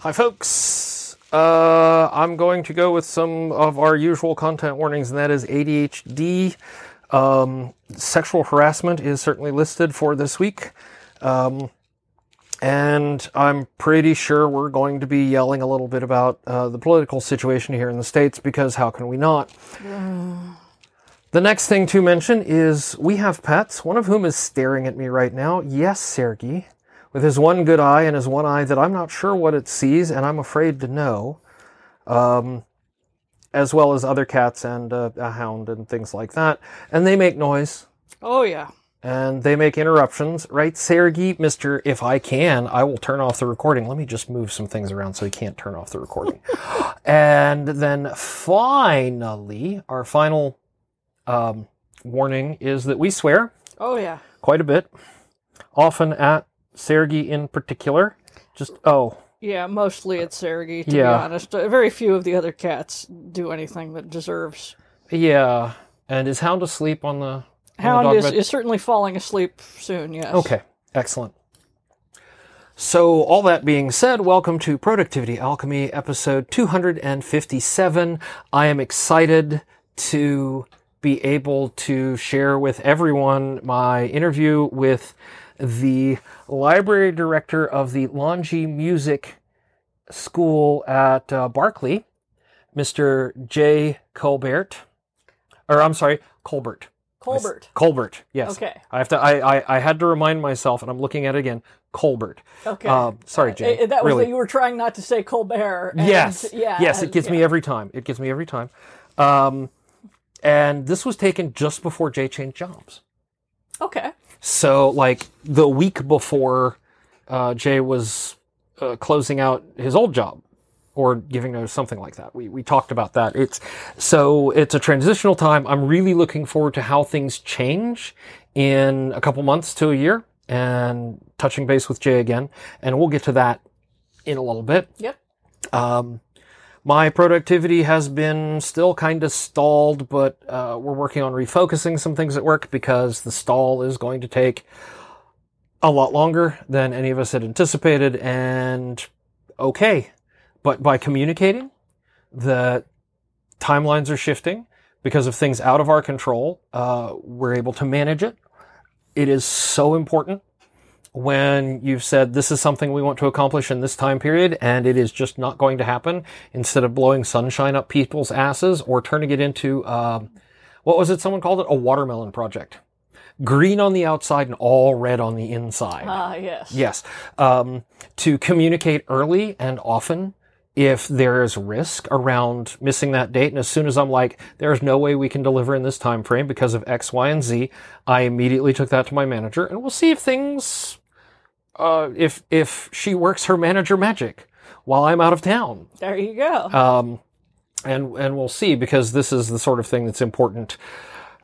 Hi, folks. Uh, I'm going to go with some of our usual content warnings, and that is ADHD. Um, sexual harassment is certainly listed for this week. Um, and I'm pretty sure we're going to be yelling a little bit about uh, the political situation here in the States because how can we not? The next thing to mention is we have pets, one of whom is staring at me right now. Yes, Sergey, with his one good eye and his one eye that I'm not sure what it sees and I'm afraid to know, um, as well as other cats and uh, a hound and things like that. And they make noise Oh yeah. and they make interruptions, right? Sergey, Mr. If I can, I will turn off the recording. Let me just move some things around so he can't turn off the recording. and then finally, our final um, warning is that we swear Oh yeah. quite a bit, often at Sergey in particular. Just, oh, Yeah, mostly it's Sergey, to Yeah. be honest. Uh, Very few of the other cats do anything that deserves. yeah. And is Hound asleep on the, on the Hound dog is, bed? is certainly falling asleep soon, yes. Okay, excellent. So, all that being said, welcome to Productivity Alchemy, episode 257. I am excited to be able to share with everyone my interview with the library director of the Longy Music School at uh, Berkeley, Mr. Jay Colbert. Or, I'm sorry, Colbert. Colbert. Colbert, yes. Okay. I have to. I, I I had to remind myself, and I'm looking at it again. Colbert. Okay. Um, sorry, Jay. Uh, that was really. that you were trying not to say Colbert. and- yes. Yeah. Yes. It gets me every time. It gets me every time. Um, and this was taken just before Jay changed jobs. Okay. So, like the week before uh, Jay was uh, closing out his old job or giving notice, something like that. We we talked about that. It's so it's a transitional time. I'm really looking forward to how things change in a couple months to a year, and touching base with Jay again, and we'll get to that in a little bit. Yep. Um, my productivity has been still kind of stalled, but uh, we're working on refocusing some things at work because the stall is going to take a lot longer than any of us had anticipated. And okay, but by communicating that timelines are shifting because of things out of our control, uh, we're able to manage it. It is so important when you've said this is something we want to accomplish in this time period and it is just not going to happen instead of blowing sunshine up people's asses or turning it into um, what was it someone called it? A watermelon project. Green on the outside and all red on the inside. Ah, yes. yes. Um, to communicate early and often if there is risk around missing that date. And as soon as i'm like there's no way we can deliver in this time frame because of x y and z i immediately took that to my manager and we'll see if things uh, if if she works her manager magic while i'm out of town There you go. um, and and we'll see because this is the sort of thing that's important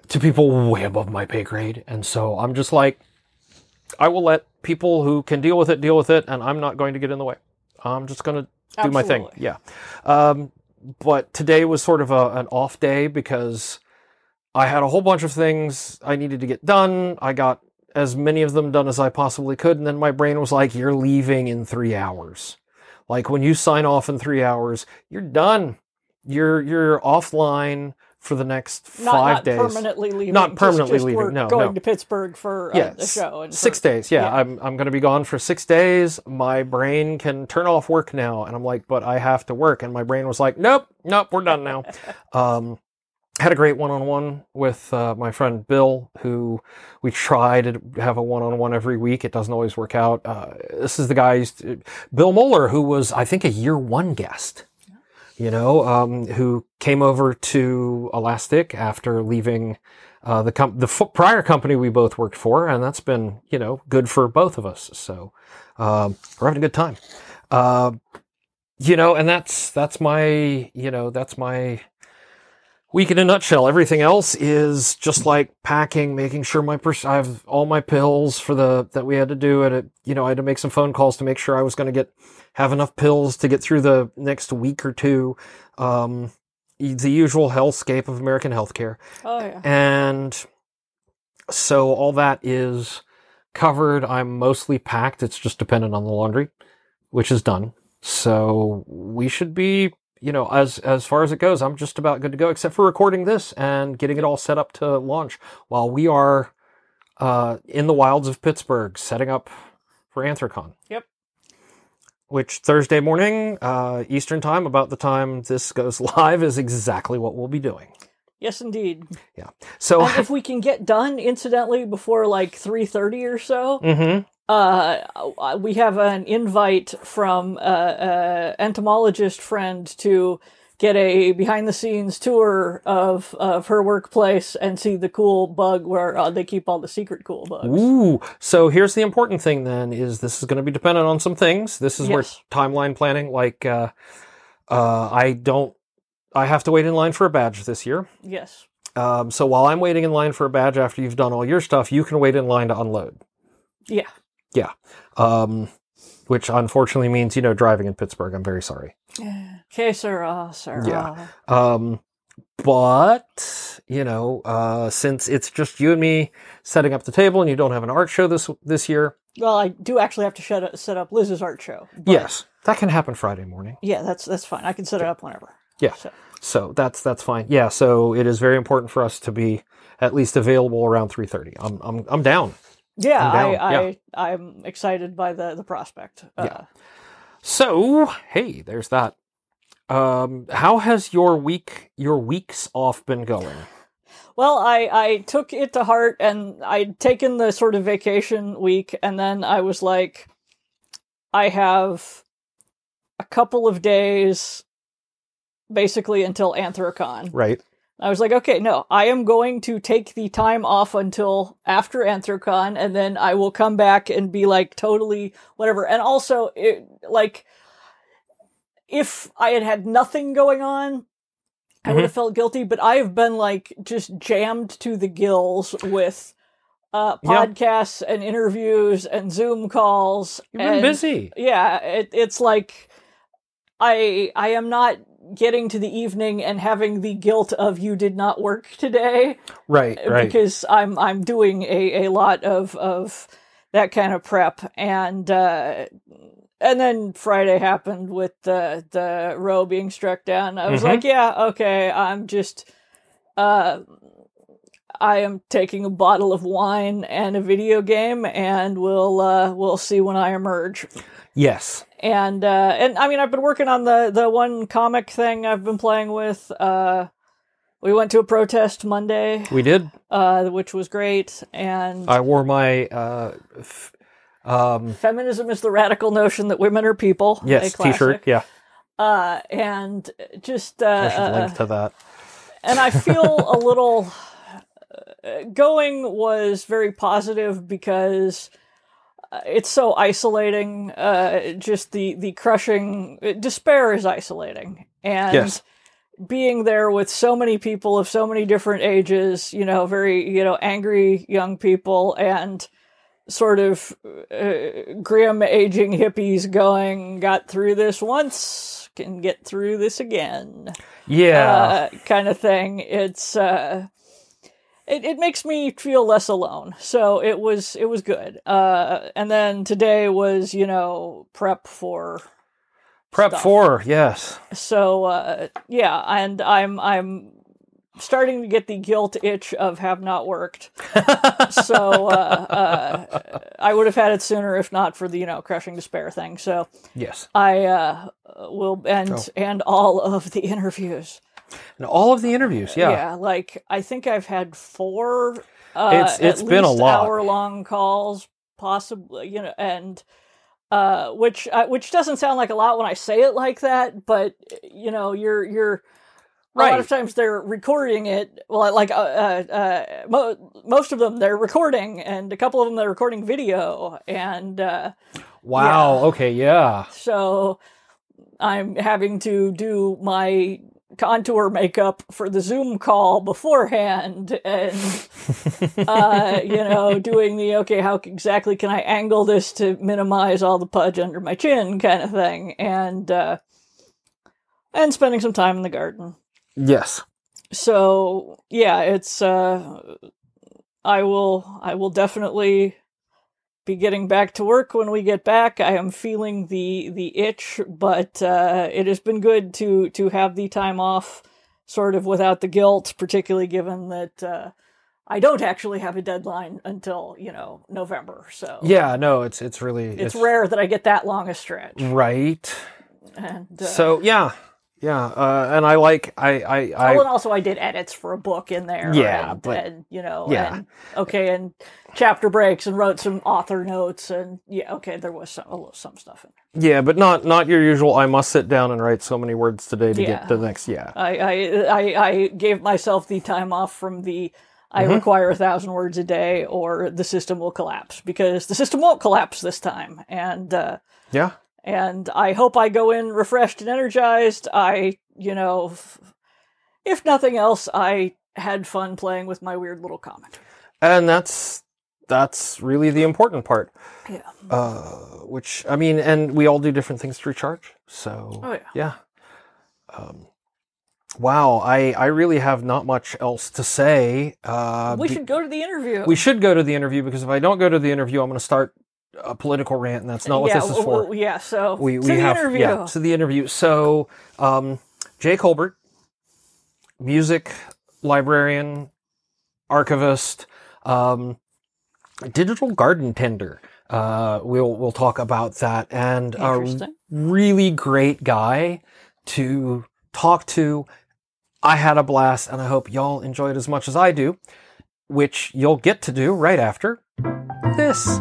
to people way above my pay grade, and so I'm just like, I will let people who can deal with it deal with it, and I'm not going to get in the way. I'm just going to do my thing. Yeah. Um, but today was sort of a, an off day because I had a whole bunch of things I needed to get done. I got as many of them done as I possibly could, and then my brain was like, "You're leaving in three hours." Like when you sign off in three hours, you're done. You're you're offline for the next not, five not days. permanently leaving. Not permanently just leaving, we're no, Going no. to Pittsburgh for uh, yeah, the show. And six for- days. Yeah, yeah. I'm I'm going to be gone for six days. My brain can turn off work now, and I'm like, but I have to work, and my brain was like, nope, nope, we're done now. um, had a great one-on-one with uh, my friend Bill, who we try to have a one-on-one every week. It doesn't always work out. Uh, this is the guy, who's- Bill Moeller, who was I think a year one guest. You know, um, who came over to Elastic after leaving uh, the com- the f- prior company we both worked for, and that's been you know good for both of us. So um, we're having a good time. Uh, you know, and that's that's my you know that's my week in a nutshell. Everything else is just like packing, making sure my pers- I have all my pills for the that we had to do, and it you know I had to make some phone calls to make sure I was going to get have enough pills to get through the next week or two. Um, the usual hellscape of American healthcare. Oh yeah. And so all that is covered. I'm mostly packed. It's just dependent on the laundry, which is done. So we should be, you know, as as far as it goes, I'm just about good to go, except for recording this and getting it all set up to launch while we are uh, in the wilds of Pittsburgh, setting up for Anthrocon. Yep. Which Thursday morning, uh, Eastern time, about the time this goes live, is exactly what we'll be doing. Yes, indeed. Yeah. So, And if we can get done, incidentally, before like three thirty or so, Mhm. Uh, we have an invite from uh, uh, entomologist friend to get a behind the scenes tour of of her workplace and see the cool bug where uh, they keep all the secret cool bugs. Ooh. So here's the important thing then is this is going to be dependent on some things. This is where timeline planning like uh uh I don't I have to wait in line for a badge this year. Yes. Um so while I'm waiting in line for a badge after you've done all your stuff, you can wait in line to unload. Yeah. Um which unfortunately means, you know, driving in Pittsburgh. I'm very sorry. Que sera, sera. Yeah. Um, but you know, uh, since it's just you and me setting up the table, and you don't have an art show this this year, Well, I do actually have to shut up, set up Liz's art show. but- yes, that can happen Friday morning. Yeah, that's that's fine. I can set it up whenever. Yeah. So, So that's that's fine. Yeah. So it is very important for us to be at least available around three thirty. I'm I'm I'm down. Yeah, I'm I, yeah. I I'm excited by the the prospect. Uh, Yeah. So hey, there's that. Um, how has your week your weeks off been going? Well, I, I took it to heart and I'd taken the sort of vacation week, and then I was like, I have a couple of days basically until Anthrocon. Right. I was like, okay, no, I am going to take the time off until after Anthrocon, and then I will come back and be like totally whatever. And also, it, like, if I had had nothing going on, I would have felt guilty. But I have been like just jammed to the gills with uh, podcasts and interviews and Zoom calls. You've been busy. yeah, it, it's like I I am not getting to the evening and having the guilt of you did not work today Right. Right. because I'm I'm doing a, a lot of of that kind of prep and uh and then Friday happened with the the Roe being struck down. I was Mhm. like, yeah, okay, I'm just uh I am taking a bottle of wine and a video game and we'll uh we'll see when I emerge yes. and uh and i mean i've been working on the the one comic thing i've been playing with uh we went to a protest monday We did. uh which was great and I wore my uh, f- um, feminism is the radical notion that women are people yes. T-shirt. Yeah, uh and just uh, I should uh link to that. and i feel a little uh, going was very positive because it's so isolating uh just the the crushing despair is isolating and Yes. being there with so many people of so many different ages you know very you know angry young people and sort of uh, grim aging hippies going got through this once can get through this again Yeah, uh, kind of thing. It's uh, it it makes me feel less alone. So it was it was good. Uh, and then today was you know prep for prep stuff. four. Yes. so uh, yeah, and I'm I'm starting to get the guilt itch of have not worked. so uh, uh, I would have had it sooner if not for the you know crushing despair thing. So yes. I uh, will and Oh. and all of the interviews. And all of the interviews. Yeah. Yeah, like I think I've had four. Uh, It's- it's been a lot. hour long calls, possibly you know, and uh, which uh, which doesn't sound like a lot when I say it like that, but you know, you're you're. A lot Right. of times they're recording it. Well, like uh, uh, uh, mo- most of them they're recording, and a couple of them they're recording video, and uh, Wow. Okay. Yeah. so I'm having to do my contour makeup for the Zoom call beforehand and uh, you know, doing the okay, how exactly can I angle this to minimize all the pudge under my chin kind of thing and uh and spending some time in the garden. Yes. So, yeah, it's uh I will I will definitely be getting back to work when we get back. I am feeling the the itch, but uh, it has been good to to have the time off, sort of without the guilt, particularly given that uh, I don't actually have a deadline until you know November. So Yeah, no, it's it's really it's, rare that I get that long a stretch. right. And uh, So yeah, yeah, uh, and I like I I, I well, and also I did edits for a book in there. Yeah, and, but- and, you know, yeah. and, okay, and chapter breaks and wrote some author notes, and yeah, okay, there was some a little, some stuff in. there. yeah, but not not your usual. I must sit down and write so many words today to Yeah. get to the next. Yeah, I, I I I gave myself the time off from the. I Mm-hmm. require a thousand words a day, or the system will collapse. Because the system won't collapse this time, and uh, yeah. And I hope I go in refreshed and energized. I, you know, if nothing else, I had fun playing with my weird little comic. and that's that's really the important part. Yeah. Uh, which I mean, and we all do different things to recharge. So Oh, yeah. yeah. Um, wow, I I really have not much else to say. Uh, we be- should go to the interview. we should go to the interview because if I don't go to the interview, I'm going to start a political rant, and that's not what yeah, this is for. w- yeah, so we to we the have interview. yeah to the interview. So um, Jay Colbert, music librarian, archivist, um, digital garden tender. Uh, we'll we'll talk about that and a really great guy to talk to. I had a blast, and I hope y'all enjoy it as much as I do, which you'll get to do right after this.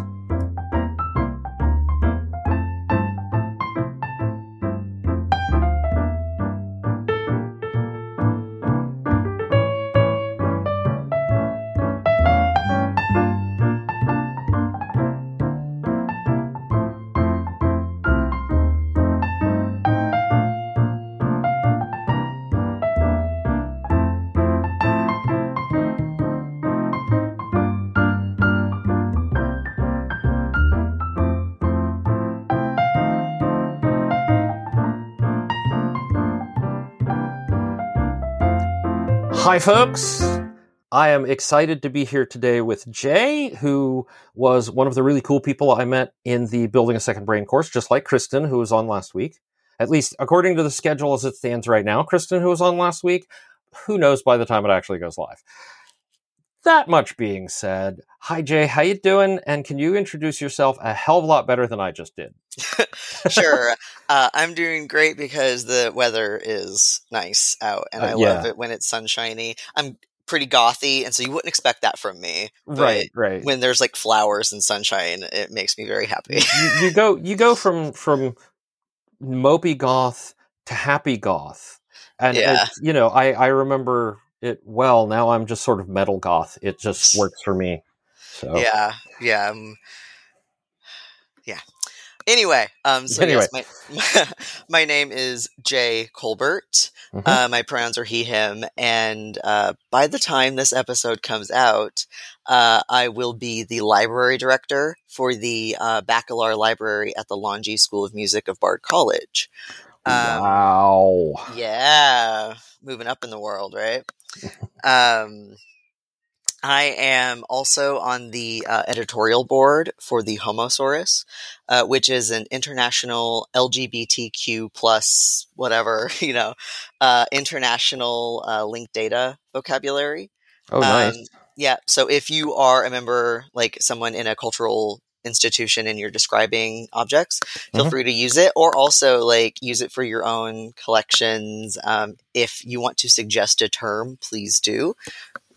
Hi, folks. I am excited to be here today with Jay, who was one of the really cool people I met in the Building a Second Brain course, just like Kristen, who was on last week. At least according to the schedule as it stands right now, Kristen, who was on last week, who knows by the time it actually goes live. That much being said, hi Jay, how you doing? And can you introduce yourself a hell of a lot better than I just did? sure. Uh, I'm doing great because the weather is nice out, and Uh, I love yeah. it when it's sunshiny. I'm pretty gothy, and so you wouldn't expect that from me. Right, right. When there's like flowers and sunshine, it makes me very happy. you, you go you go from from mopey goth to happy goth and Yeah. you know i i remember it well now i'm just sort of metal goth it just works for me so Yeah, yeah, um, yeah. Anyway, um, so yes, my my name is Jay Colbert. Mhm. Uh, my pronouns are he, him, and uh, by the time this episode comes out, uh, I will be the library director for the uh, Bakalar Library at the Longy School of Music of Bard College. Um, wow yeah, moving up in the world, right? um, I am also on the uh, editorial board for the Homosaurus, uh, which is an international LGBTQ plus whatever you know, uh, international uh, linked data vocabulary. oh nice Um, yeah. So if you are a member, like someone in a cultural institution and you're describing objects, feel Mhm. free to use it or also like use it for your own collections. Um, if you want to suggest a term, please do.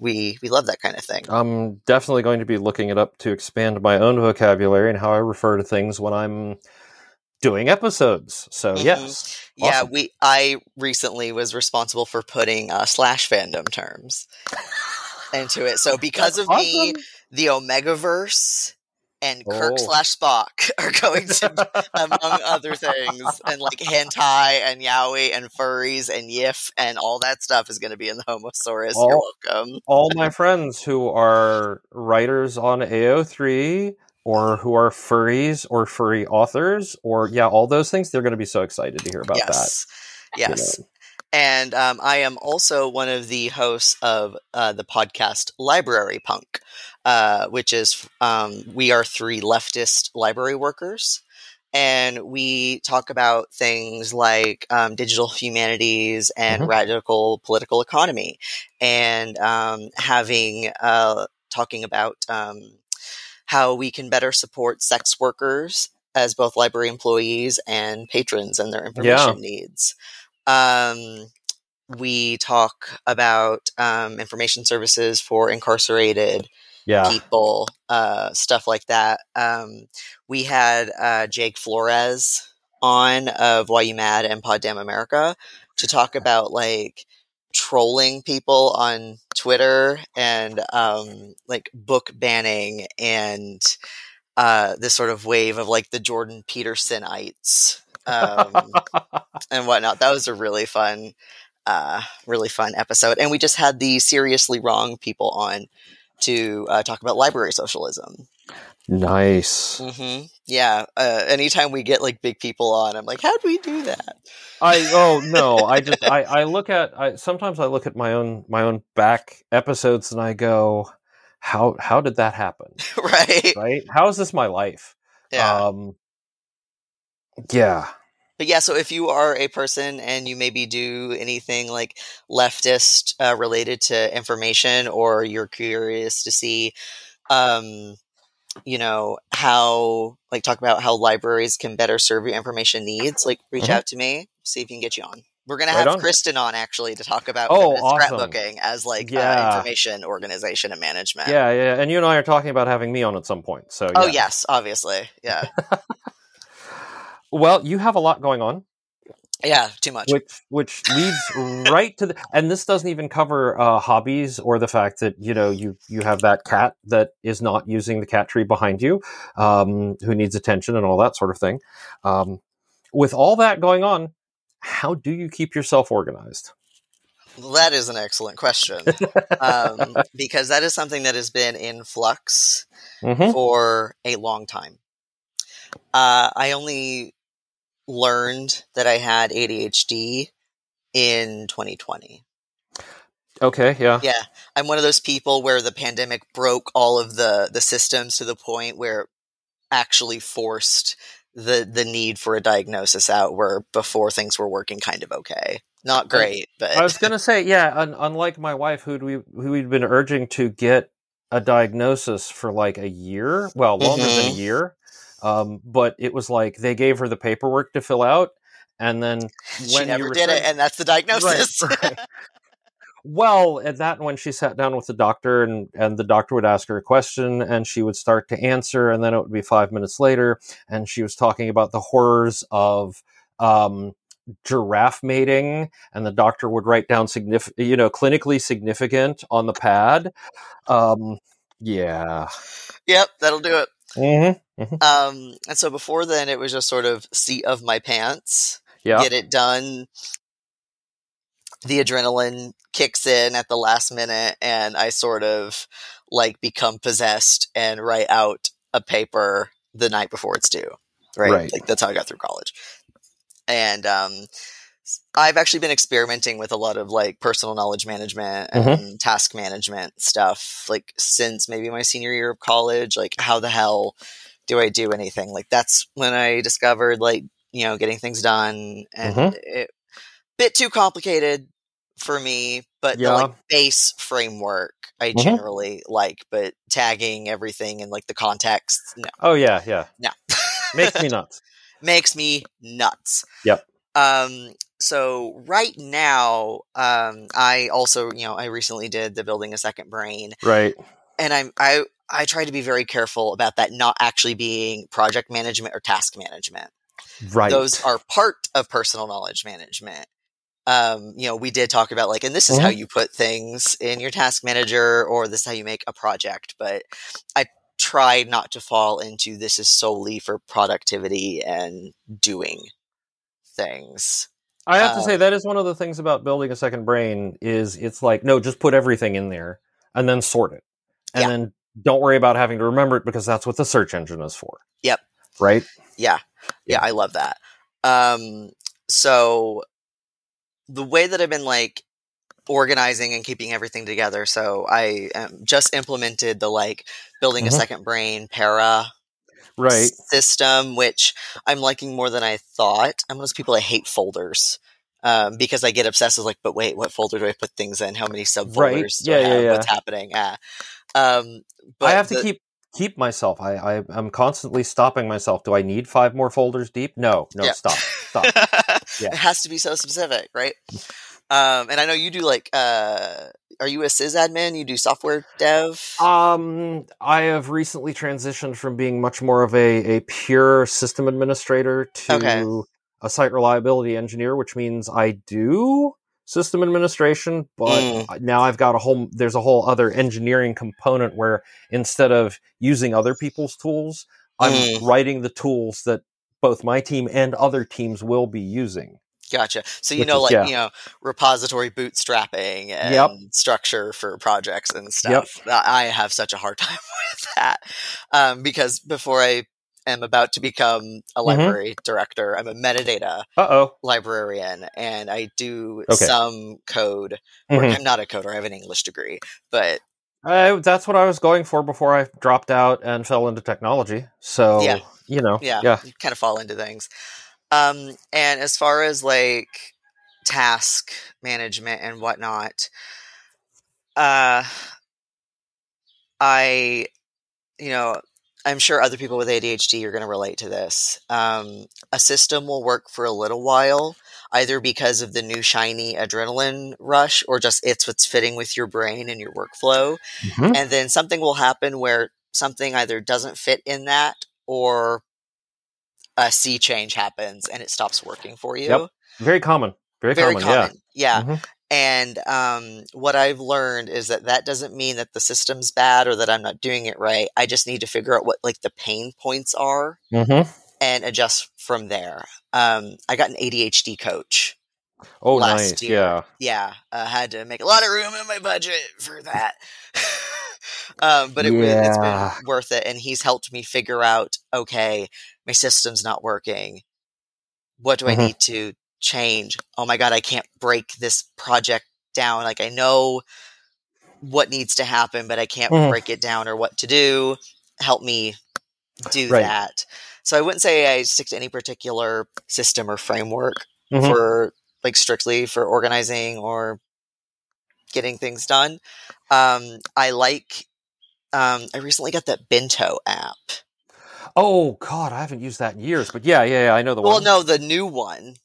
We, we love that kind of thing. i'm definitely going to be looking it up to expand my own vocabulary and how i refer to things when i'm doing episodes so Mhm. yes Yeah, we. I recently was responsible for putting uh, slash fandom terms into it. So because That's of me, awesome. the Omegaverse and Kirk Oh. slash Spock are going to, among other things, and like hentai and yaoi and furries and yiff and all that stuff is going to be in the Homosaurus. You're All- welcome. all my friends who are writers on AO3 or who are furries or furry authors or yeah, all those things, they're going to be so excited to hear about yes, you yes. And um, I am also one of the hosts of uh, the podcast Library Punk, uh, which is um, we are three leftist library workers. And we talk about things like um, digital humanities and Mhm. radical political economy, and um, having uh, talking about um, how we can better support sex workers as both library employees and patrons and their information needs. Um, we talk about um, information services for incarcerated Yeah. people, uh, stuff like that. Um, we had uh, Jake Flores on of Why You Mad and Pod Damn America to talk about like trolling people on Twitter and um, like book banning and uh, this sort of wave of like the Jordan Petersonites um, and whatnot. That was a really fun, uh, really fun episode. And we just had the seriously wrong people on to uh, talk about library socialism. nice. hmm Yeah. Uh, anytime we get like big people on, I'm like, how do we do that? I oh no, I just I, I look at I sometimes I look at my own my own back episodes and I go, how how did that happen? right. Right? How is this my life? Yeah. Um Yeah. But yeah, so if you are a person and you maybe do anything like leftist uh, related to information, or you're curious to see, um, you know, how like talk about how libraries can better serve your information needs, like reach Mhm. out to me, see if you can get you on. We're gonna Right have on. Kristen on actually to talk about Oh, awesome. scrapbooking as like uh, Yeah. information organization and management. Yeah, yeah. And you and I are talking about having me on at some point. So Oh yes, obviously. Yeah. Well, you have a lot going on. yeah. Too much. which which leads right to the and this doesn't even cover uh, hobbies or the fact that you know you you have that cat that is not using the cat tree behind you um, who needs attention and all that sort of thing um, with all that going on how do you keep yourself organized That is an excellent question. um, because that is something that has been in flux Mhm. for a long time. Uh, I only learned that I had ADHD in 2020. okay yeah Yeah, I'm one of those people where the pandemic broke all of the the systems to the point where it actually forced the the need for a diagnosis out where before things were working kind of okay. Not great, but i was gonna say yeah un- unlike my wife who we who we'd been urging to get a diagnosis for like a year well longer than a Mhm. year um, but it was like they gave her the paperwork to fill out and then when she never did it, and that's the diagnosis. Right, right. well, at that when she sat down with the doctor and and the doctor would ask her a question and she would start to answer and then it would be 5 minutes later and she was talking about the horrors of um giraffe mating and the doctor would write down significant you know clinically significant on the pad um yeah yep, that'll do it. mm-hmm. Um, and so before then, it was just sort of seat of my pants, yeah get it done. The adrenaline kicks in at the last minute, and I sort of like become possessed and write out a paper the night before it's due. Right, Right. like that's how I got through college. And um, I've actually been experimenting with a lot of like personal knowledge management and task management stuff, like since maybe my senior year of college. Like, how the hell do I do anything? Like, that's when I discovered like you know getting things done, and Mhm. it bit too complicated for me. But Yeah. the like base framework I Mhm. generally like, but tagging everything and like the context, no, oh yeah yeah no, makes me nuts makes me nuts. Yep. Um, so right now, um, I also, you know, I recently did the building a second brain, right and I'm I I try to be very careful about that not actually being project management or task management. right Those are part of personal knowledge management. Um, you know, we did talk about like, and this is how Mhm. you put things in your task manager, or this is how you make a project. But I try not to fall into this is solely for productivity and doing things. I have to Uh, say that is one of the things about building a second brain is it's like no, just put everything in there and then sort it, and Yeah. then don't worry about having to remember it because that's what the search engine is for. Yep. Right. Yeah. Yeah, I love that. Um so the way that I've been like organizing and keeping everything together. So I um, just implemented the like building a Mhm. second brain para Right. system, which I'm liking more than I thought. I'm one of those people that hate folders. Um, because I get obsessed with like, but wait, what folder do I put things in? How many subfolders do Yeah, yeah, have? yeah. What's happening? Ah. Um, but I have to keep keep myself. I, I I'm constantly stopping myself. Do I need five more folders deep? No, no, Yeah. stop, stop. Yeah. It has to be so specific, right? Um, and I know you do like, uh, are you a sysadmin? You do software dev? Um, I have recently transitioned from being much more of a, a pure system administrator to Okay. a site reliability engineer, which means I do system administration, but Mm. now I've got a whole there's a whole other engineering component where instead of using other people's tools, I'm Mm. writing the tools that both my team and other teams will be using. Gotcha. So you Which know, is- like yeah. you know, repository bootstrapping and Yep. structure for projects and stuff. I I have such a hard time with that um, because before I am about to become a Mhm. library director, I'm a metadata Uh oh. librarian, and I do Okay. some code. Work. I'm not a coder. I have an English degree, but I, that's what I was going for before I dropped out and fell into technology. So, Yeah. you know, yeah, yeah. you kind of fall into things. Um, and as far as like task management and whatnot, uh, I, you know, I'm sure other people with ADHD are going to relate to this. Um, a system will work for a little while, either because of the new shiny adrenaline rush or just it's what's fitting with your brain and your workflow Mhm. and then something will happen where something either doesn't fit in that or a sea change happens and it stops working for you. Yep. Very common. Very, Very common. common. Yeah. Mhm. And um, what I've learned is that that doesn't mean that the system's bad or that I'm not doing it right. I just need to figure out what like the pain points are Yeah. hmm and adjust from there. Um, I got an ADHD coach. Oh, Last nice. year. Yeah. Yeah, I had to make a lot of room in my budget for that. um, but it, was it's Yeah. been worth it, and he's helped me figure out. Okay, my system's not working. What do I Mhm. need to change? Oh my god, I can't break this project down. Like I know what needs to happen, but I can't Mhm. break it down or what to do. Help me do Right. that. So I wouldn't say I stick to any particular system or framework Mhm. for like strictly for organizing or getting things done. Um, I like. Um, I recently got that Bento app. Oh, God. I haven't used that in years. But yeah, yeah, yeah. I know the Well, one. Well, no, the new one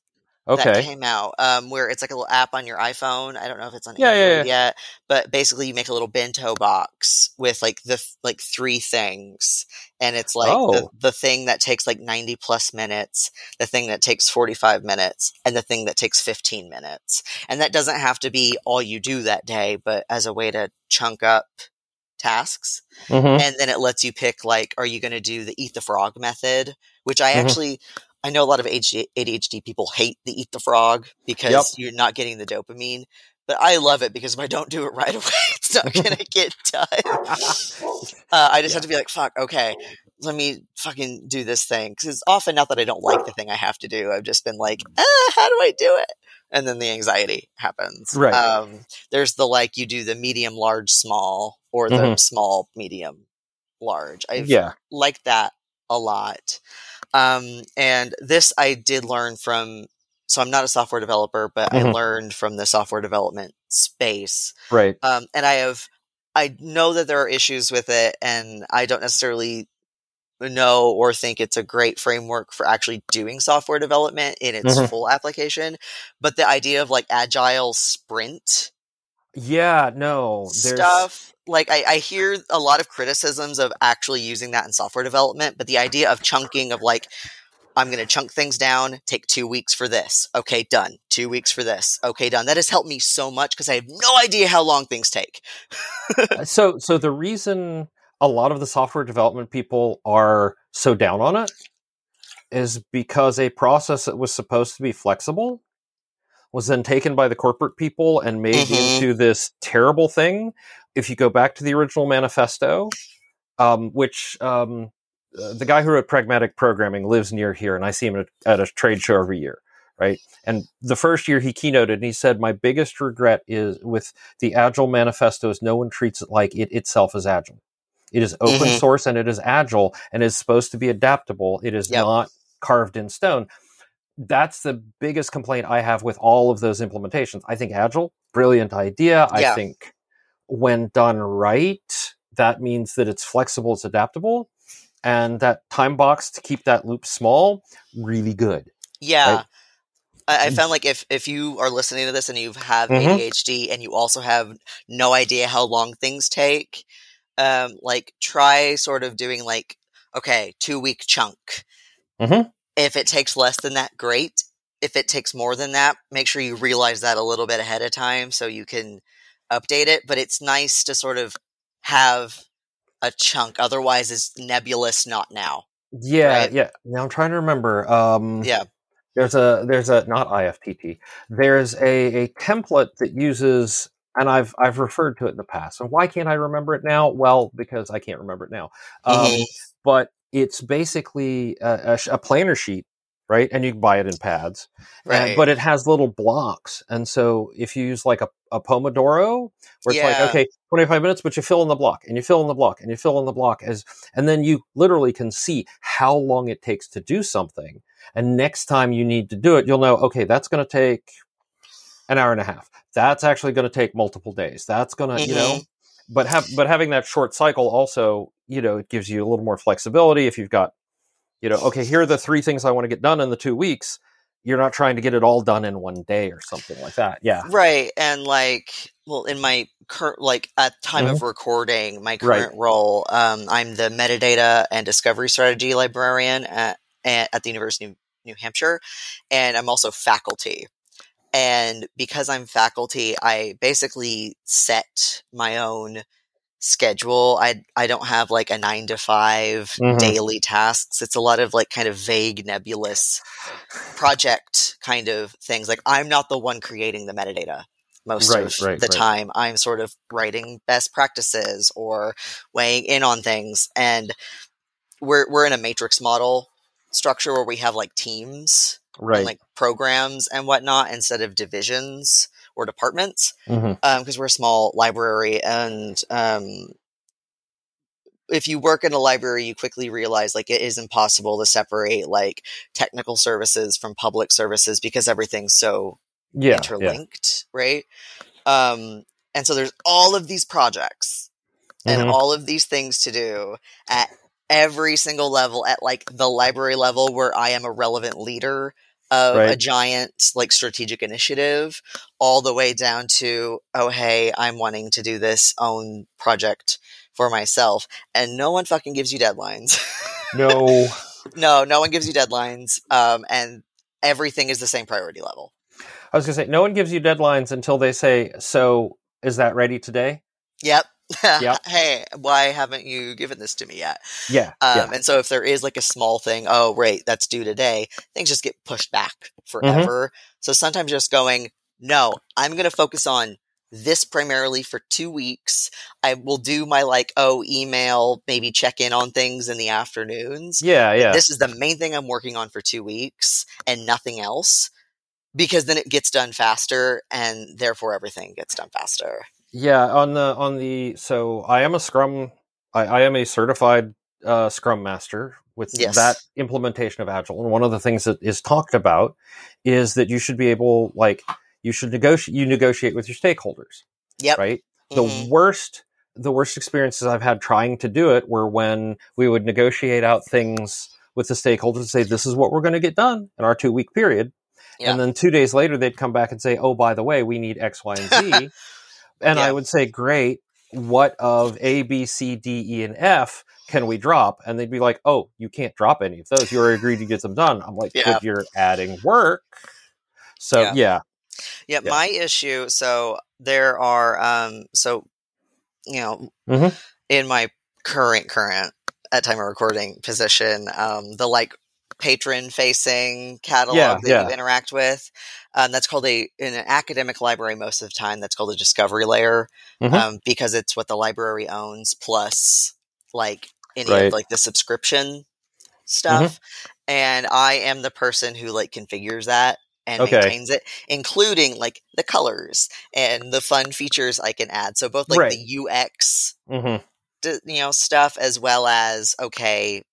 that Okay. came out, um, where it's like a little app on your iPhone. I don't know if it's on Yeah, yeah, Android yet, but basically you make a little bento box with like the like three things, and it's like the, Oh. the thing that takes like ninety plus minutes, the thing that takes forty five minutes, and the thing that takes fifteen minutes. And that doesn't have to be all you do that day, but as a way to chunk up tasks Mhm. and then it lets you pick like are you going to do the eat the frog method which i Mhm. actually i know a lot of ADHD, people hate the eat the frog because Yep. you're not getting the dopamine but i love it because if i don't do it right away it's not going to get done uh, i just have to be like fuck okay let me fucking do this thing because it's often not that i don't like the thing i have to do i've just been like ah, how do i do it and then the anxiety happens Right. um, there's the like you do the medium large small or the Mhm. small medium large i yeah. like that a lot um, and this i did learn from so i'm not a software developer but i Mhm. learned from the software development space Right. um, and I have I know that there are issues with it, and I don't necessarily know or think it's a great framework for actually doing software development in its Mhm. full application. But the idea of like agile sprint Yeah. No. There's. stuff, like I, I hear a lot of criticisms of actually using that in software development, but the idea of chunking of like I'm going to chunk things down, take two weeks for this. Okay, done. Two weeks for this. Okay, done. That has helped me so much because I have no idea how long things take. Uh, so, so the reason a lot of the software development people are so down on it is because a process that was supposed to be flexible was then taken by the corporate people and made Mhm. into this terrible thing. If you go back to the original manifesto, um, which um, uh, the guy who wrote Pragmatic Programming lives near here, and I see him at, at a trade show every year. right? And the first year he keynoted and he said, My biggest regret is with the Agile manifesto is no one treats it like it itself is Agile. It is open Mhm. source and it is Agile and is supposed to be adaptable. It is Yep. not carved in stone. That's the biggest complaint I have with all of those implementations. I think Agile, brilliant idea. I Yeah. think when done right, that means that it's flexible, it's adaptable, and that time box to keep that loop small, really good. Yeah. Right. I, I found like if if you are listening to this and you have Mhm. ADHD and you also have no idea how long things take, um, like try sort of doing like okay, two week chunk. Mhm. If it takes less than that, great. If it takes more than that, make sure you realize that a little bit ahead of time so you can update it. But it's nice to sort of have a chunk. Otherwise, it's nebulous. Not now. Yeah, Right. yeah. Now I'm trying to remember. Um, Yeah. There's a there's a not IFTT. There's a, a template that uses, and I've I've referred to it in the past. And why can't I remember it now? Well, because I can't remember it now. Um, Mhm. But it's basically a, a, a planner sheet, right? And you can buy it in pads. And- Right. but it has little blocks, and so if you use like a, a Pomodoro, where it's Yeah. like okay, 25 minutes, but you fill in the block, and you fill in the block, and you fill in the block as, and then you literally can see how long it takes to do something. And next time you need to do it, you'll know, okay, that's going to take an hour and a half. That's actually going to take multiple days. That's going to, you mm-hmm. know, but have, but having that short cycle also, you know, it gives you a little more flexibility. If you've got, you know, okay, here are the three things I want to get done in the two weeks. You're not trying to get it all done in one day or something like that. Yeah. Right. And like, well, in my current, like at time of recording, my Mm-hmm. Right. current role, um, I'm the metadata and discovery strategy librarian at, at the University of New Hampshire. And I'm also faculty. And because I'm faculty, I basically set my own schedule. I I don't have like a 9 to 5 Mhm. daily tasks. It's a lot of like kind of vague nebulous project kind of things. Like I'm not the one creating the metadata most Right, of right, the right. time. I'm sort of writing best practices or weighing in on things. And we're we're in a matrix model structure where we have like teams Right. and like programs and whatnot instead of divisions or departments because we're a small library and um, if you work in a library you quickly realize like it is impossible to separate like technical services from public services because everything's so Yeah. Yeah. interlinked right um, and so there's all of these projects and Mhm. all of these things to do at every single level at like the library level where i am a relevant leader of a giant like strategic initiative all the way down to oh hey i'm wanting to do this own project for myself and no one fucking gives you deadlines No. no no one gives you deadlines um, and everything is the same priority level I was going to say, no one gives you deadlines until they say, so is that ready today? yep Yep. hey why haven't you given this to me yet Yeah. Um, yeah. And so if there is like a small thing, oh, right, that's due today, things just get pushed back Mm-hmm. forever. So sometimes just going, no, I'm going to focus on this primarily for two weeks. I will do my like, oh, email, maybe check in on things in the afternoons. Yeah. Yeah. This is the main thing I'm working on for two weeks and nothing else because then it gets done faster and therefore everything gets done faster. Yeah, on the on the so I am a Scrum, I, I am a certified uh, Scrum Master with Yes. that implementation of Agile, and one of the things that is talked about is that you should be able, like, you should negotiate, you negotiate with your stakeholders, Yep. right? The Mhm. worst, the worst experiences I've had trying to do it were when we would negotiate out things with the stakeholders and say, "This is what we're going to get done in our two week period," Yeah. and then two days later they'd come back and say, "Oh, by the way, we need X, Y, and Z." And Yeah. I would say, great. What of A, B, C, D, E, and F can we drop? And they'd be like, oh, you can't drop any of those. You already agreed to get them done. I'm like, Yeah. but you're adding work. So Yeah. yeah, Yeah, Yeah. my issue. So there are, um, so you know, Mhm. in my current current at time of recording position, um, the like patron facing catalog Yeah, that yeah. you interact with, um, that's called a in an academic library most of the time. That's called a discovery layer Mhm. um, because it's what the library owns plus like any Right. of like the subscription stuff. Mm-hmm. And I am the person who like configures that and Okay. maintains it, including like the colors and the fun features I can add. So both like Right. the UX, hmm you know, stuff as well as okay,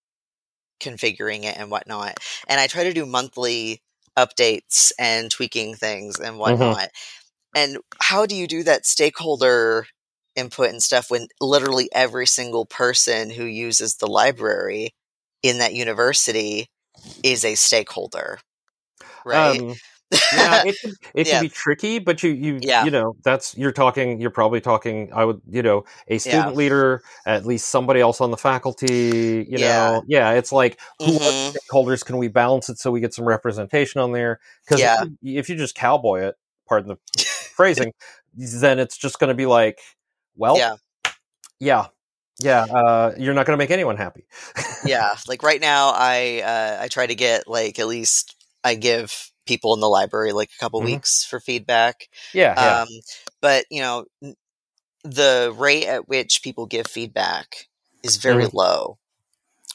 configuring it and whatnot. And I try to do monthly updates and tweaking things and whatnot. And how do you do that stakeholder input and stuff when literally every single person who uses the library in that university is a stakeholder? Right. Um, yeah, it can, it Yeah. can be tricky, but you you Yeah. you know that's you're talking. You're probably talking. I would you know a student leader, at least somebody else on the faculty. You Yeah. know, yeah, it's like who Mhm. are stakeholders? Can we balance it so we get some representation on there? Because Yeah. if, you- if you just cowboy it, pardon the phrasing, then it's just going to be like, well, Yeah. yeah, yeah. Uh, you're not going to make anyone happy. yeah like right now i uh, i try to get like at least i give people in the library like a couple Mhm. weeks for feedback yeah, yeah. um but you know the rate at which people give feedback is very low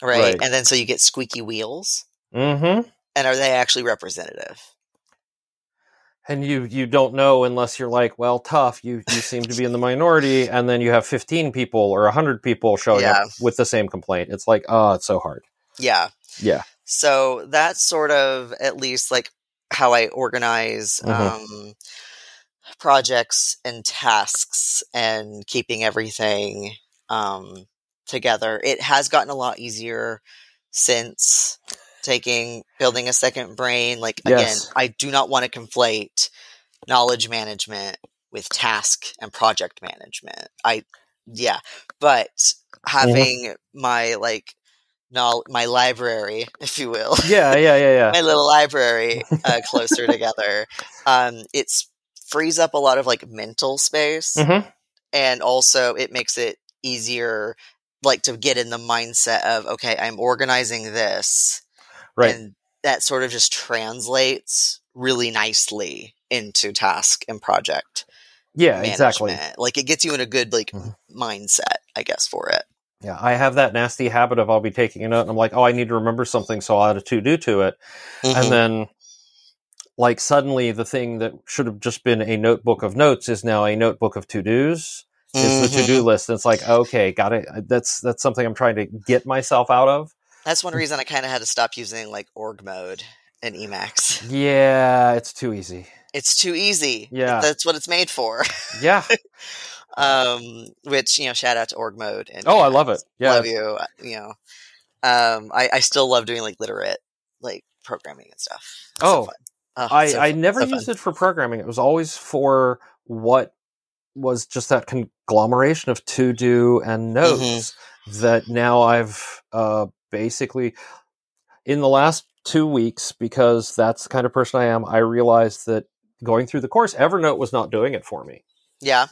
right? Mm-hmm. Right. and then so you get squeaky wheels mm-hmm. and are they actually representative and you you don't know unless you're like well tough you you seem to be in the minority and then you have 15 people or 100 people showing Yeah. up with the same complaint it's like oh it's so hard yeah yeah so that's sort of at least like how i organize Mhm. um projects and tasks and keeping everything um together. It has gotten a lot easier since taking building a second brain. Like again i do not want to conflate knowledge management with task and project management. I yeah but having my like knowl- my library if you will yeah yeah yeah yeah my little library uh, closer together. Um, it's frees up a lot of like mental space, Mhm. and also it makes it easier, like to get in the mindset of okay, I'm organizing this, right and that sort of just translates really nicely into task and project yeah management. exactly Like it gets you in a good like Mhm. mindset, I guess, for it. Yeah i have that nasty habit of i'll be taking a note and i'm like oh i need to remember something so i'll add a to do to it Mhm. and then like suddenly the thing that should have just been a notebook of notes is now a notebook of to-dos is the Mhm. to-do list and it's like okay got it that's that's something i'm trying to get myself out of That's one reason I kind of had to stop using like org mode in Emacs. yeah it's too easy It's too easy. Yeah. That's what it's made for. yeah um, which, you know, shout out to org mode. And oh i love it yeah Love you. uh, You know, um, I, I still love doing like literate, like programming and stuff. It's so Oh, fun. Oh, I, so I never so used fun. it for programming. It was always for what was just that conglomeration of to do and notes Mm-hmm. that now I've uh, basically, in the last two weeks, because that's the kind of person I am, I realized that going through the course, Evernote was not doing it for me. Yeah.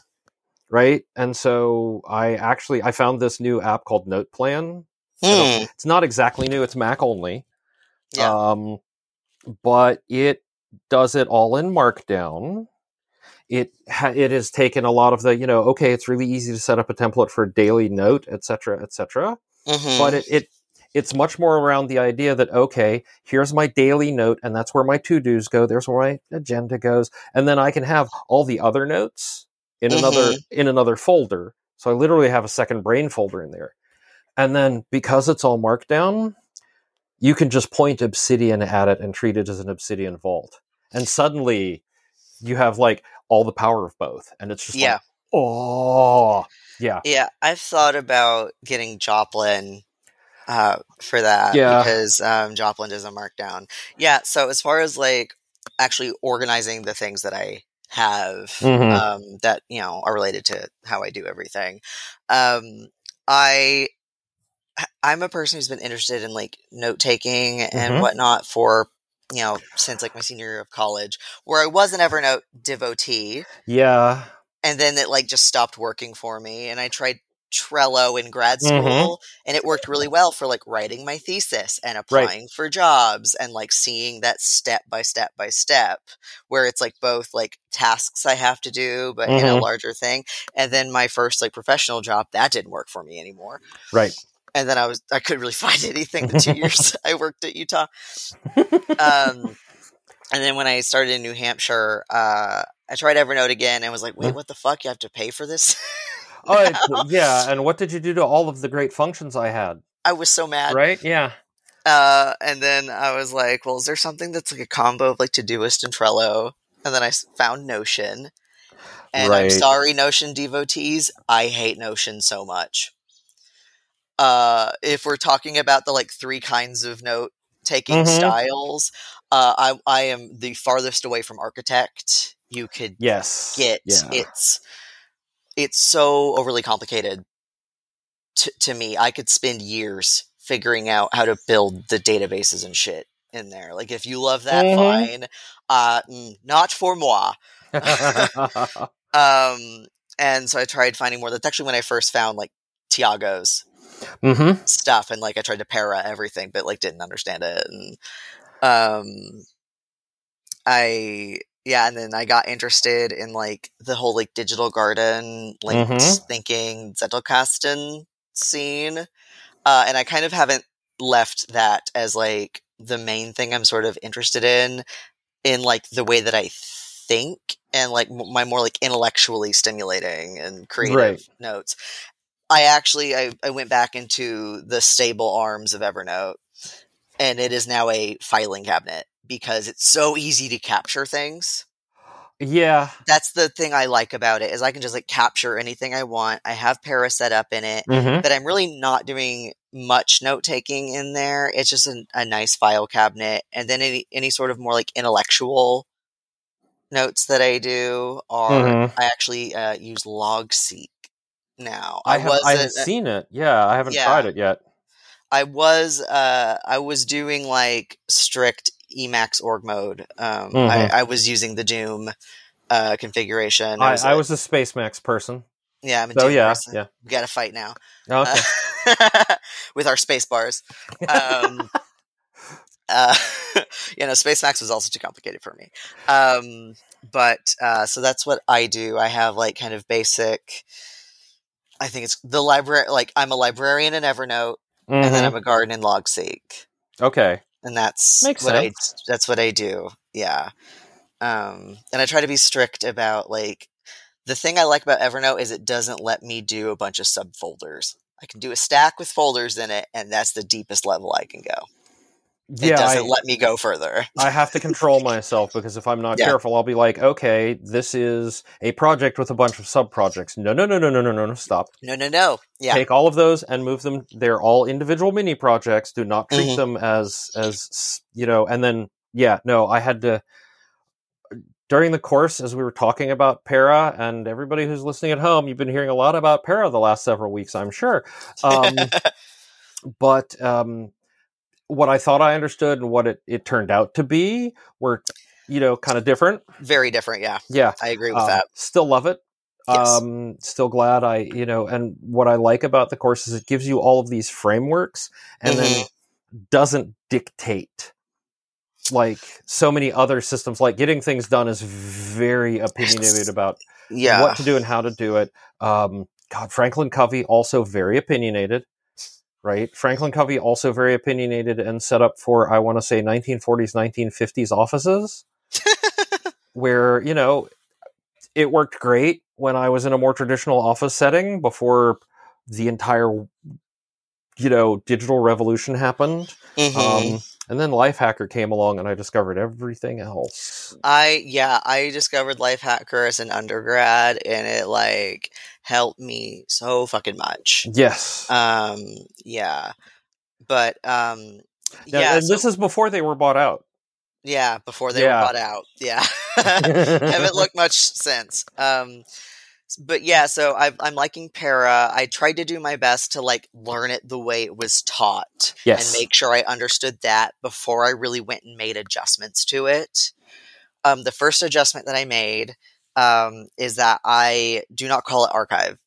Right. And so I actually, I found this new app called NotePlan. Hmm. It's not exactly new. It's Mac only. Yeah. Um, but it does it all in Markdown. It ha- it has taken a lot of the you know okay it's really easy to set up a template for daily note etc etc Mhm. but it, it it's much more around the idea that okay here's my daily note and that's where my to dos go there's where my agenda goes and then I can have all the other notes in another in another folder so I literally have a second brain folder in there and then because it's all Markdown you can just point Obsidian at it and treat it as an Obsidian vault and suddenly you have like all the power of both and it's just yeah. like oh yeah Yeah. I've thought about getting Joplin uh, for that Yeah. because um, Joplin does a markdown. Yeah. So as far as like actually organizing the things that I have Mhm. um, that you know are related to how I do everything, um, I I'm a person who's been interested in like note taking and Mhm. whatnot for you know since like my senior year of college, where I was an Evernote devotee yeah and then it like just stopped working for me and i tried trello in grad Mhm. school and it worked really well for like writing my thesis and applying for jobs and like seeing that step by step by step where it's like both like tasks i have to do but in a Mhm. larger thing and then my first like professional job that didn't work for me anymore right and then i was i couldn't really find anything the two years i worked at utah um and then when I started in New Hampshire, uh, I tried Evernote again and was like, wait, what the fuck? You have to pay for this? Oh, yeah. And what did you do to all of the great functions I had? I was so mad. Right? Yeah. Uh, and then I was like, well, is there something that's like a combo of like Todoist and Trello? And then I found Notion. And I'm sorry, Notion devotees, I hate Notion so much. Uh, if we're talking about the like three kinds of note taking Mhm. styles, uh, I, I am the farthest away from Architect you could Yes. get. Yeah. It's it's so overly complicated to, to me. I could spend years figuring out how to build the databases and shit in there. Like if you love that, Mhm. fine. Uh, not for moi. Um, and so I tried finding more. That's actually when I first found like Tiago's mm-hmm. stuff, and like I tried to para everything, but like didn't understand it. And um, I yeah, and then I got interested in like the whole like digital garden, linked Mhm. thinking Zettelkasten scene, uh, and I kind of haven't left that as like the main thing I'm sort of interested in, in like the way that I think and like m- my more like intellectually stimulating and creative Right. notes. I actually I, I went back into the stable arms of Evernote and it is now a filing cabinet because it's so easy to capture things. Yeah. That's the thing I like about it is I can just like capture anything I want. I have Para set up in it, Mm-hmm. but I'm really not doing much note taking in there. It's just a, a nice file cabinet, and then any any sort of more like intellectual notes that I do are Mhm. I actually uh, use Logseq now. I, have, I wasn't- haven't seen it. Yeah, I haven't Yeah. tried it yet. I was uh I was doing like strict Emacs org mode. Um Mhm. I, I was using the Doom uh configuration. I, was I like- was a Spacemacs person. yeah, I'm a So Doom yeah, person. yeah. We gotta fight now. Okay. Uh, with our space bars. Um uh you know, Spacemacs was also too complicated for me. Um but uh so that's what I do. I have like kind of basic I think it's the library like I'm a librarian in Evernote and then Mhm. I'm a garden in Logseq. okay. And that's Makes what sense. I that's what I do. Yeah. Um and I try to be strict about like the thing I like about Evernote is it doesn't let me do a bunch of subfolders. I can do a stack with folders in it and that's the deepest level I can go. It Yeah, I, doesn't let me go further. I have to control myself because if I'm not Yeah. careful, I'll be like, okay, this is a project with a bunch of sub projects. No, no, no, no, no, no, no, no, stop. No, no, no. Yeah. Take all of those and move them. They're all individual mini projects. Do not treat Mhm. them as as you know. And then yeah, no, I had to during the course as we were talking about para and everybody who's listening at home, you've been hearing a lot about para the last several weeks, I'm sure. Um, but um, what I thought I understood and what it, it turned out to be were, you know, kind of different. Very different, yeah. Yeah. I agree with Uh, that. Still love it. Yes. Um, still glad I, you know, and what I like about the course is it gives you all of these frameworks and then Mm-hmm. doesn't dictate like so many other systems. Like getting things done is very opinionated about Yeah. what to do and how to do it. Um, God, Franklin Covey also very opinionated, right? Franklin Covey also very opinionated and set up for I want to say 1940s, 1950s offices, where you know it worked great when I was in a more traditional office setting before the entire you know digital revolution happened. Mhm. Um, and then Lifehacker came along, and I discovered everything else. I yeah, I discovered Lifehacker as an undergrad and it like helped me so fucking much. Yes. Um yeah. But um Now, yeah, and so- this is before they were bought out. yeah, before they Yeah. were bought out. Yeah. Haven't looked much since. Um but yeah, so I've, I'm liking Para. I tried to do my best to like learn it the way it was taught Yes. and make sure I understood that before I really went and made adjustments to it. Um, the first adjustment that I made um, is that I do not call it archive.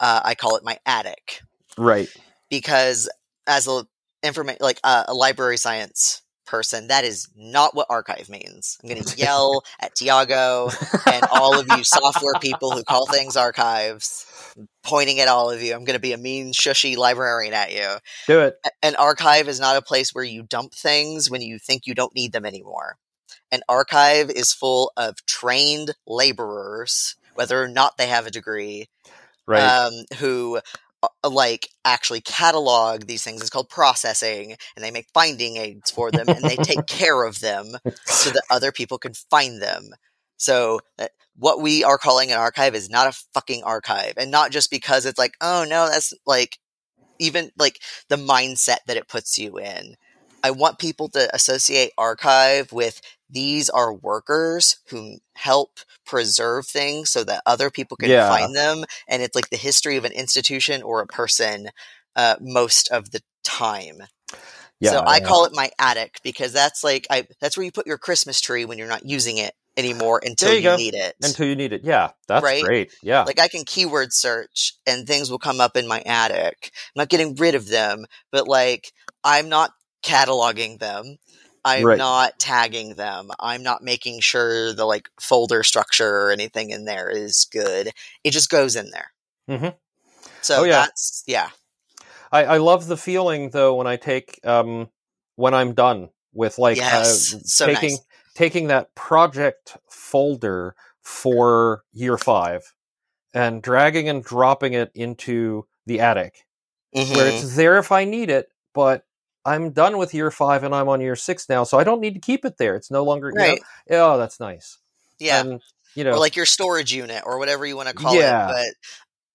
Uh, I call it my attic right. because as a informa- like uh, a library science person, that is not what archive means. I'm going to yell at Tiago and all of you software people who call things archives, pointing at all of you. I'm going to be a mean, shushy librarian at you Do it. an archive is not a place where you dump things when you think you don't need them anymore. an archive is full of trained laborers, whether or not they have a degree, Right. um, who like actually catalog these things. It's called processing, and they make finding aids for them, and they take care of them so that other people can find them. So that what we are calling an archive is not a fucking archive, and not just because it's like, oh no, that's like even like the mindset that it puts you in. I want people to associate archive with these are workers who help preserve things so that other people can Yeah. find them, and it's like the history of an institution or a person uh, most of the time. yeah. so I yeah. call it my attic because that's like I that's where you put your Christmas tree when you're not using it anymore until There you, you need it. until you need it. Yeah, that's Right? great. Yeah. like I can keyword search and things will come up in my attic. I'm not getting rid of them, but like I'm not cataloging them. I'm Right. not tagging them. I'm not making sure the like folder structure or anything in there is good. It just goes in there. Mhm. So Oh, yeah. that's yeah. I, I love the feeling though when I take um when I'm done with like Yes. uh, So taking nice. taking that project folder for year five and dragging and dropping it into the attic where Mhm. it's there if I need it, but I'm done with year five and I'm on year six now, so I don't need to keep it there. It's no longer you know, Right. oh, that's nice. Yeah. And you know, or like your storage unit or whatever you want to call Yeah. it. But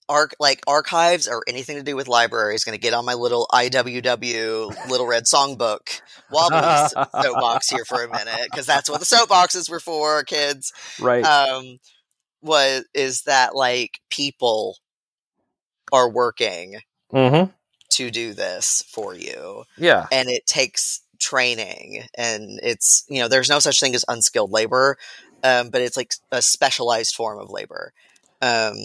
arc like archives or anything to do with library is going to get on my little IWW Little Red Songbook wobbly soapbox here for a minute because that's what the soapboxes were for, kids. right. Um, was is that like people are working mm-hmm. To do this for you Yeah. and it takes training and it's you know there's no such thing as unskilled labor um, but it's like a specialized form of labor um,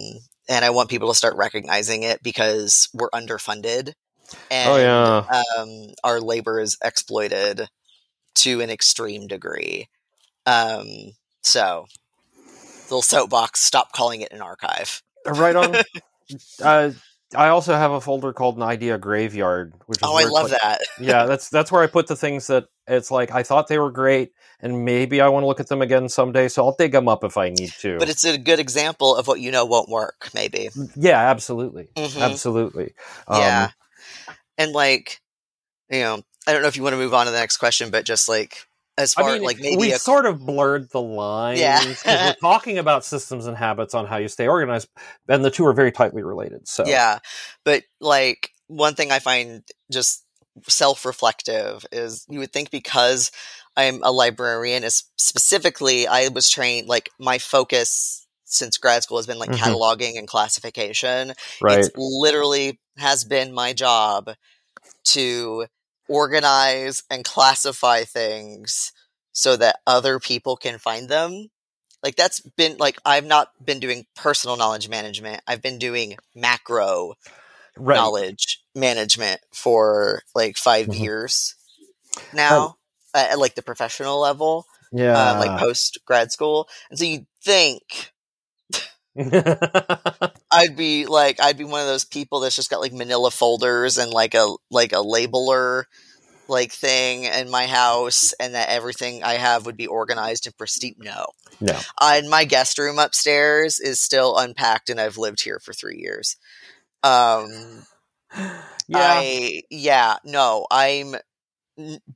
and i want people to start recognizing it because we're underfunded and Oh yeah. um, our labor is exploited to an extreme degree um, so little soapbox stop calling it an archive right on. uh, I also have a folder called an idea graveyard, which is oh i love like- that yeah, that's that's where I put the things that it's like I thought they were great, and maybe I want to look at them again someday, so I'll dig them up if I need to. but it's a good example of what you know won't work maybe yeah, absolutely, Mhm. absolutely. Um, Yeah. And like, you know, I don't know if you want to move on to the next question, but just like as far I mean, like maybe we a, sort of blurred the lines. Yeah. we're talking about systems and habits on how you stay organized, and the two are very tightly related. So yeah, but like one thing I find just self-reflective is you would think because I'm a librarian, is specifically I was trained like my focus since grad school has been like Mhm. cataloging and classification. right, It's literally has been my job to organize and classify things so that other people can find them. Like that's been like I've not been doing personal knowledge management. I've been doing macro right. knowledge management for like 5 Mhm. years now at, at like the professional level, Yeah, uh, like post grad school. And so you think I'd be like I'd be one of those people that's just got like manila folders and like a like a labeler like thing in my house and that everything I have would be organized and pristine. No. no, Uh, and my guest room upstairs is still unpacked and I've lived here for 3 years. Um yeah, I yeah, no, I'm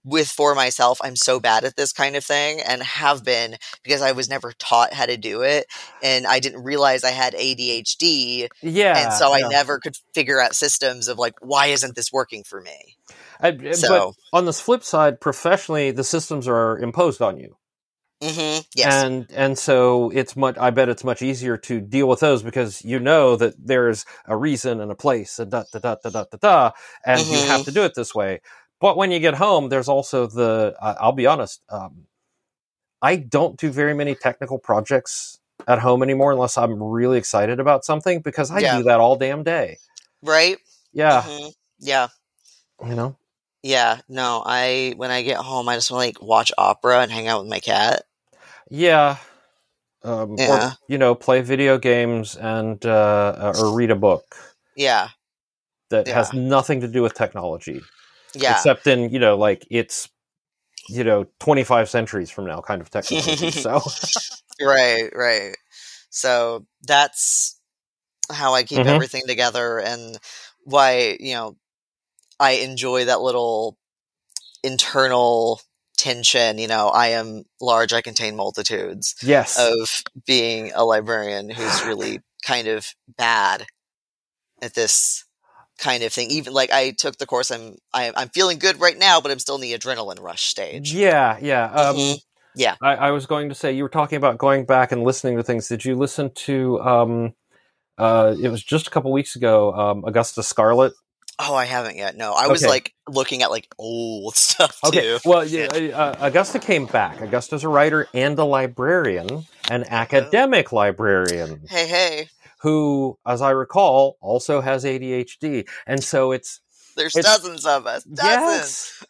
with for myself. I'm so bad at this kind of thing and have been because I was never taught how to do it and I didn't realize I had ADHD yeah, and so yeah. I never could figure out systems of like why isn't this working for me? I- but So, on the flip side, professionally, the systems are imposed on you. mhm, yes. and and so it's much i bet it's much easier to deal with those because you know that there's a reason and a place and da da da da da da, da and you Mhm. have to do it this way but when you get home there's also the uh, i'll be honest um, i don't do very many technical projects at home anymore unless i'm really excited about something because i Yeah. do that all damn day right? yeah Mhm, Yeah. you know Yeah, no, I when I get home I just want to like watch opera and hang out with my cat. yeah um, Yeah. or you know play video games and uh, or read a book Yeah. that has nothing to do with technology Yeah. except in you know like it's you know 25 centuries from now kind of technology. so right, right. So that's how I keep Mhm. everything together and why, you know, I enjoy that little internal tension, you know, I am large, I contain multitudes yes, of being a librarian who's really kind of bad at this kind of thing. Even like I took the course, I'm I, I'm feeling good right now, but I'm still in the adrenaline rush stage. yeah, yeah. Um, Mhm. Yeah. I, I was going to say you were talking about going back and listening to things. Did you listen to? Um, uh, it was just a couple weeks ago. Um, Augusta Scarlet. Oh, I haven't yet. No, I was Okay. like looking at like old stuff Okay. too. Well, yeah, uh, Augusta came back. Augusta's a writer and a librarian, an academic librarian. Hey, hey, who, as I recall, also has ADHD. And so it's there's It's- dozens of us. Dozens. yes.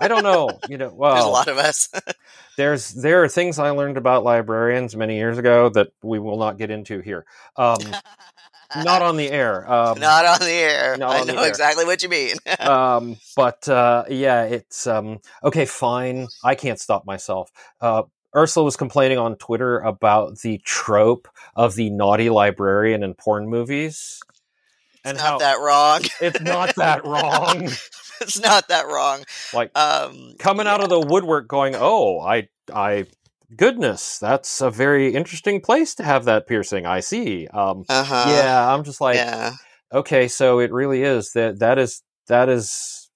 I don't know. You know, well, There's a lot of us. there's there are things I learned about librarians many years ago that we will not get into here. Um, not on the air. Um, Not on the air. not I know air. exactly what you mean. um, but uh, yeah, it's um, okay. Fine, I can't stop myself. Uh, Ursula was complaining on Twitter about the trope of the naughty librarian in porn movies, and it's how not that wrong. it's not that wrong. it's not that wrong. Like Um, coming out of the woodwork, going, "Oh, I, I, goodness, that's a very interesting place to have that piercing." I see. Um, uh huh. yeah, I'm just like, yeah. okay, so it really is that that is that is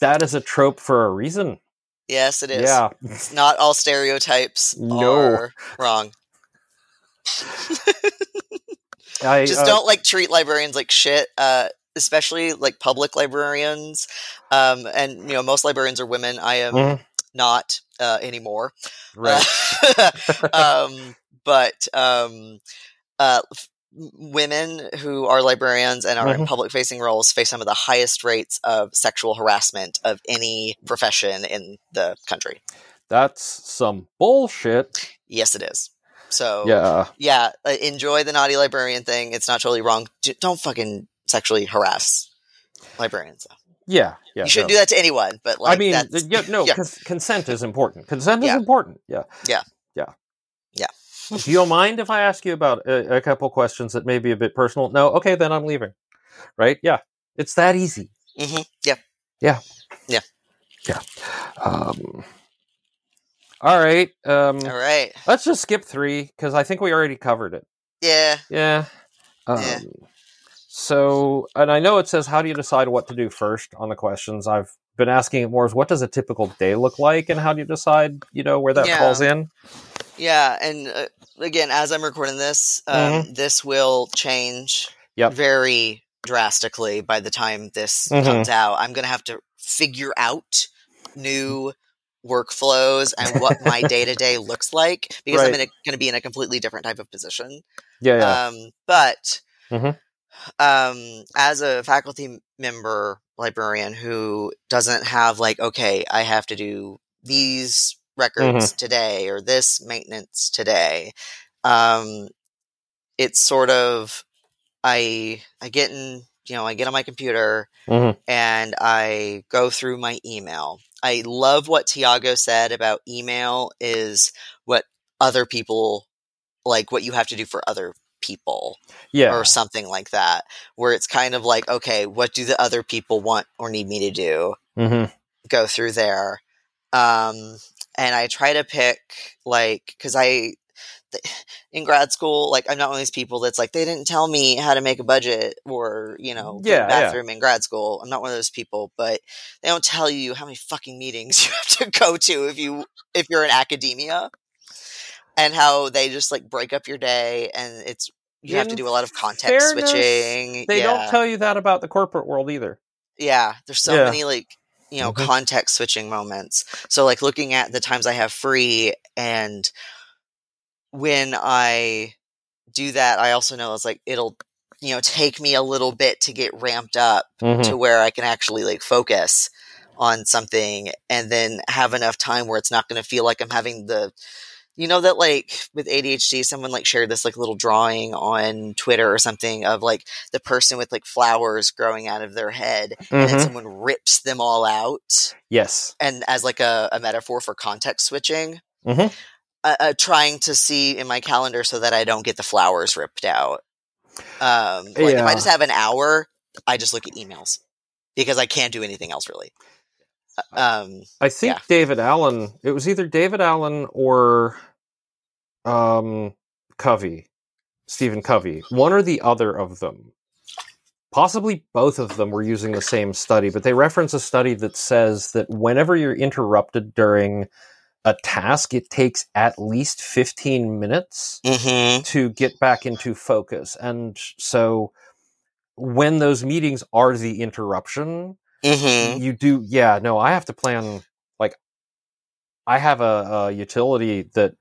that is a trope for a reason. Yes, it is. Yeah. It's not all stereotypes No. are wrong. I Just uh, don't like treat librarians like shit. Uh, especially like public librarians. Um, and you know most librarians are women. I am Mhm. not uh, anymore. right. um, but um, uh, women who are librarians and are in Mhm. public facing roles face some of the highest rates of sexual harassment of any profession in the country. That's some bullshit. Yes, it is. So Yeah. yeah, uh, enjoy the naughty librarian thing. It's not totally wrong. Don't fucking sexually harass librarians. Though. Yeah. Yeah. you shouldn't no. do that to anyone. But like, I mean, yeah, no, yeah. cons- consent is important. Consent is Yeah. important. Yeah. Yeah. Yeah. Do you mind if I ask you about a, a couple questions that may be a bit personal? No. Okay, then I'm leaving. Right? Yeah. It's that easy. Mhm, yeah. Yeah. Yeah. Yeah. Um, all right. Um, all right. Let's just skip three because I think we already covered it. Yeah. Yeah. Um, Yeah. So, and I know it says, how do you decide what to do first on the questions? I've been asking it more as what does a typical day look like and how do you decide, you know, where that Yeah. falls in? Yeah, and uh, again, as I'm recording this, um, this will change Mm-hmm. Yep. very drastically by the time this Mhm. comes out. I'm going to have to figure out new workflows and what my day to day looks like because I'm going to be in a completely different type of position. Yeah. yeah. Um, but Mhm. um, as a faculty member librarian who doesn't have like, okay, I have to do these records Mm-hmm. today or this maintenance today. Um, it's sort of I I get in you know I get on my computer Mhm. and I go through my email. I love what Tiago said about email is what other people like what you have to do for other people yeah. or something like that where it's kind of like okay what do the other people want or need me to do Mhm. go through there um and i try to pick like because i in grad school like i'm not one of these people that's like they didn't tell me how to make a budget or you know Yeah, yeah. bathroom in grad school i'm not one of those people but they don't tell you how many fucking meetings you have to go to if you if you're in academia and how they just like break up your day and it's you have to do a lot of context fairness, switching They yeah. don't tell you that about the corporate world either. Yeah, there's so Yeah. many like you know Mhm. context switching moments. So like looking at the times I have free and when I do that, I also know it's like it'll you know take me a little bit to get ramped up Mhm. to where I can actually like focus on something and then have enough time where it's not going to feel like I'm having the you know that like with ADHD, someone like shared this like little drawing on Twitter or something of like the person with like flowers growing out of their head, and then Mhm. someone rips them all out, Yes. and as like a, a metaphor for context switching. Mhm. Uh, uh, trying to see in my calendar so that I don't get the flowers ripped out. Um, like if I just have an hour, I just look at emails because I can't do anything else really. Um, I think Yeah. David Allen. It was either David Allen or um, Covey, Stephen Covey. One or the other of them. Possibly both of them were using the same study, but they reference a study that says that whenever you're interrupted during a task, it takes at least 15 minutes mhm. to get back into focus. And so when those meetings are the interruption, Mhm. you do yeah no i have to plan like i have a, a utility that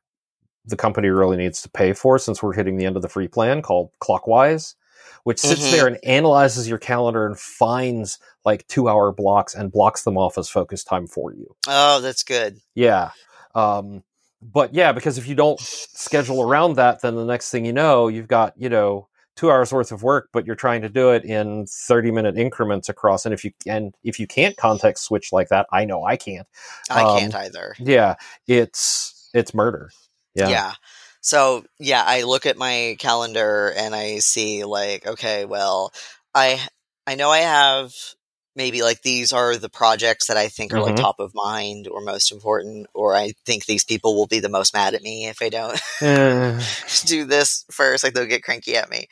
the company really needs to pay for since we're hitting the end of the free plan called clockwise which sits Mhm. there and analyzes your calendar and finds like two hour blocks and blocks them off as focus time for you Oh, that's good. yeah um but yeah because if you don't schedule around that then the next thing you know you've got you know two hours worth of work but you're trying to do it in 30 minute increments across and if you and if you can't context switch like that i know i can't I Um, can't either. yeah it's it's murder yeah Yeah. So yeah, I look at my calendar and I see like, okay, well, I I know I have maybe like these are the projects that I think are like Mhm. top of mind or most important, or I think these people will be the most mad at me if I don't Eh, do this first. Like they'll get cranky at me.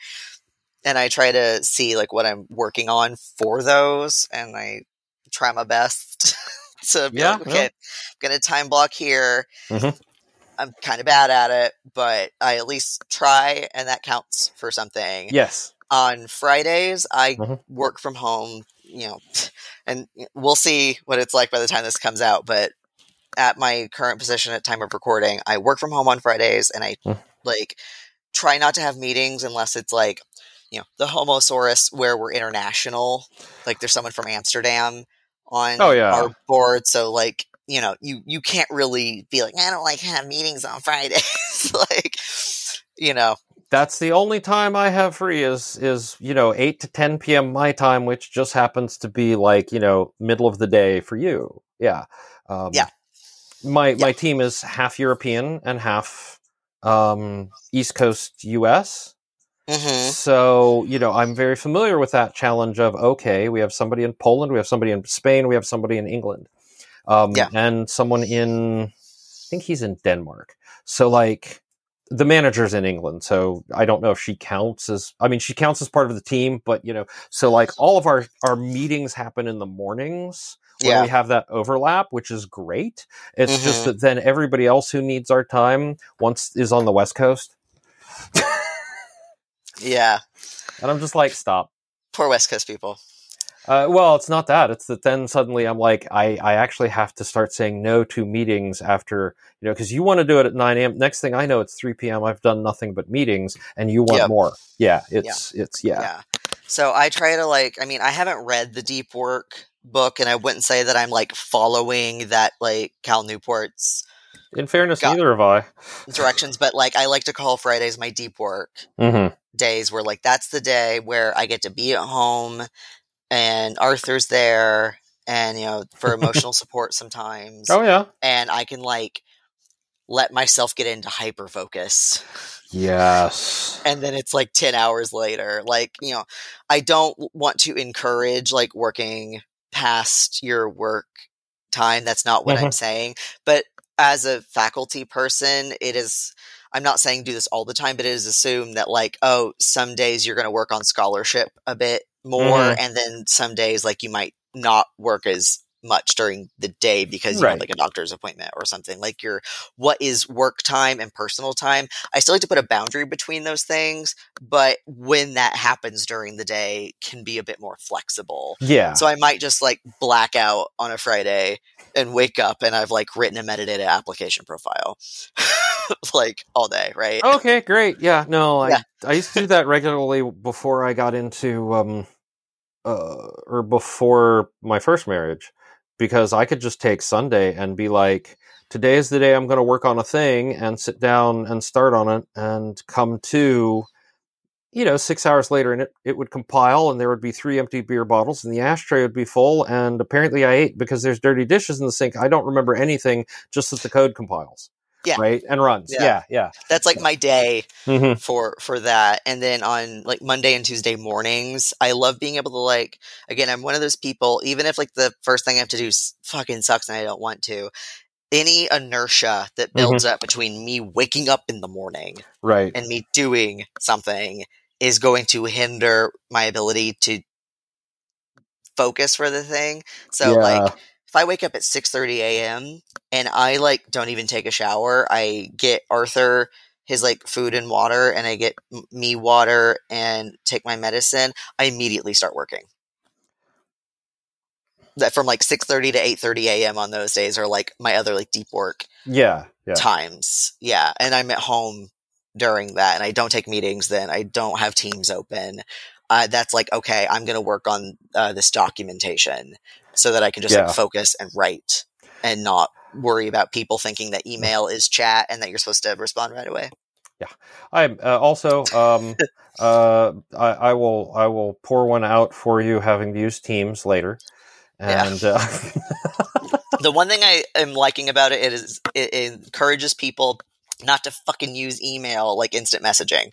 And I try to see like what I'm working on for those and I try my best to be Yeah, like, okay, yeah. I'm gonna time block here. Mhm. I'm kind of bad at it, but I at least try and that counts for something. yes On Fridays, I Mhm. work from home, you know, and we'll see what it's like by the time this comes out, but at my current position at time of recording, I work from home on Fridays and I Mm. like try not to have meetings unless it's like, you know, the Homosaurus where we're international. Like there's someone from Amsterdam on Oh, yeah. our board. So like, you know, you, you can't really be like, I don't like have meetings on Fridays. like, you know, that's the only time i have free is is you know 8 to 10 p.m my time which just happens to be like you know middle of the day for you yeah um, Yeah. my Yeah. my team is half european and half um, east coast us hmm So, you know, I'm very familiar with that challenge of okay, we have somebody in Poland, we have somebody in Spain, we have somebody in England, um, Yeah. and someone in, I think he's in Denmark. So, like, the manager's in England, so I don't know if she counts as. I mean, she counts as part of the team, but you know, so like all of our our meetings happen in the mornings when Yeah. we have that overlap, which is great. It's just Mhm. that then everybody else who needs our time once is on the West Coast, Yeah. and I'm just like, stop. Poor West Coast people. Uh, well, it's not that. It's that then suddenly I'm like, I, I actually have to start saying no to meetings after, you know, because you want to do it at 9 a.m. Next thing I know, it's 3 p.m. I've done nothing but meetings and you want Yep. more. Yeah, it's, it's, yeah. Yeah. So I try to like I mean, I haven't read the deep work book and I wouldn't say that I'm like following that like Cal Newport's In fairness, Got- neither have I. directions, but like I like to call Fridays my deep work Mm-hmm. days where like that's the day where I get to be at home and Arthur's there and you know for emotional support sometimes Oh, yeah. and I can like let myself get into hyper focus. Yes. and then it's like 10 hours later like you know i don't want to encourage like working past your work time that's not what i'm mm-hmm. saying but as a faculty person it is i'm not saying do this all the time but it is assumed that like oh some days you're going to work on scholarship a bit more Mhm. and then some days like you might not work as much during the day because you Right. have like a doctor's appointment or something like your what is work time and personal time I still like to put a boundary between those things, but when that happens during the day can be a bit more flexible. Yeah. So I might just like black out on a Friday and wake up and I've like written a metadata application profile like all day, right? Okay, great. Yeah, no, I Yeah. I used to do that regularly before I got into um uh or before my first marriage because I could just take Sunday and be like today is the day I'm going to work on a thing and sit down and start on it and come to, you know, six hours later and it, it would compile and there would be three empty beer bottles and the ashtray would be full. And apparently I ate because there's dirty dishes in the sink. I don't remember anything, just that the code compiles. Yeah. Right. And runs. Yeah. Yeah. Yeah. That's like my day hmm for for that. And then on like Monday and Tuesday mornings, I love being able to like again, I'm one of those people even if like the first thing I have to do fucking sucks and I don't want to. Any inertia that builds up between me waking up in the morning Right. and me doing something is going to hinder my ability to focus for the thing. So yeah. like if I wake up at 6:30 a.m. and I like don't even take a shower, I get Arthur his like food and water and I get m- me water and take my medicine, I immediately start working. That from like 6:30 to 8:30 a.m. on those days are like my other like deep work yeah. Yeah. times. Yeah, and I'm at home during that, and I don't take meetings. Then I don't have Teams open. Uh, that's like okay, I'm going to work on uh, this documentation so that I can just Yeah. like focus and write and not worry about people thinking that email is chat and that you're supposed to respond right away. Yeah, I uh, also um, uh, I, I will I will pour one out for you having to use Teams later, Yeah. and uh, the one thing I am liking about it is it encourages people not to fucking use email like instant messaging.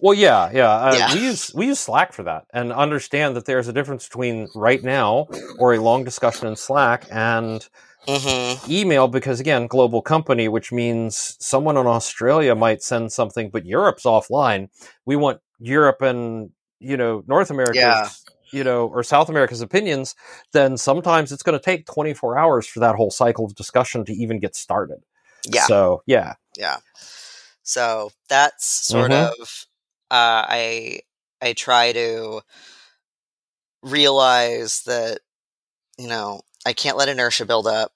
Well, yeah, yeah, uh, Yeah. we use we use Slack for that, and understand that there's a difference between right now or a long discussion in Slack and Mm-hmm. email because again, global company, which means someone in Australia might send something, but Europe's offline. We want Europe and you know North America's Yeah. you know or South America's opinions. Then sometimes it's going to take 24 hours for that whole cycle of discussion to even get started. Yeah. So yeah, yeah so that's sort Mhm. of uh, i i try to realize that you know i can't let inertia build up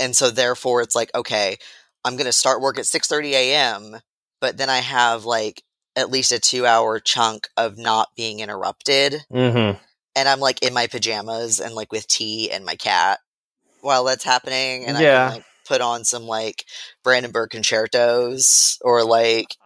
and so therefore it's like okay i'm going to start work at 6.30 a.m but then i have like at least a two hour chunk of not being interrupted mm-hmm. and i'm like in my pajamas and like with tea and my cat while that's happening and i Yeah. can like put on some like brandenburg concertos or like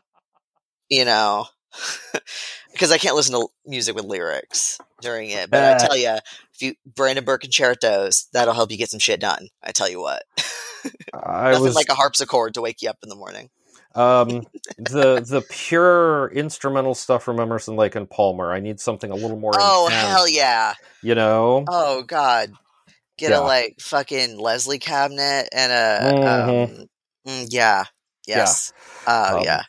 you know because i can't listen to music with lyrics during it but Uh. i tell you if you brandenburg concertos that'll help you get some shit done i tell you what I nothing was like a harpsichord to wake you up in the morning um, the the pure instrumental stuff from Emerson Lake and Palmer. I need something a little more. oh intense, hell yeah You know. Oh God, get Yeah. a like fucking Leslie cabinet and a Mhm. um, mm, yeah, yes, oh Um, yeah,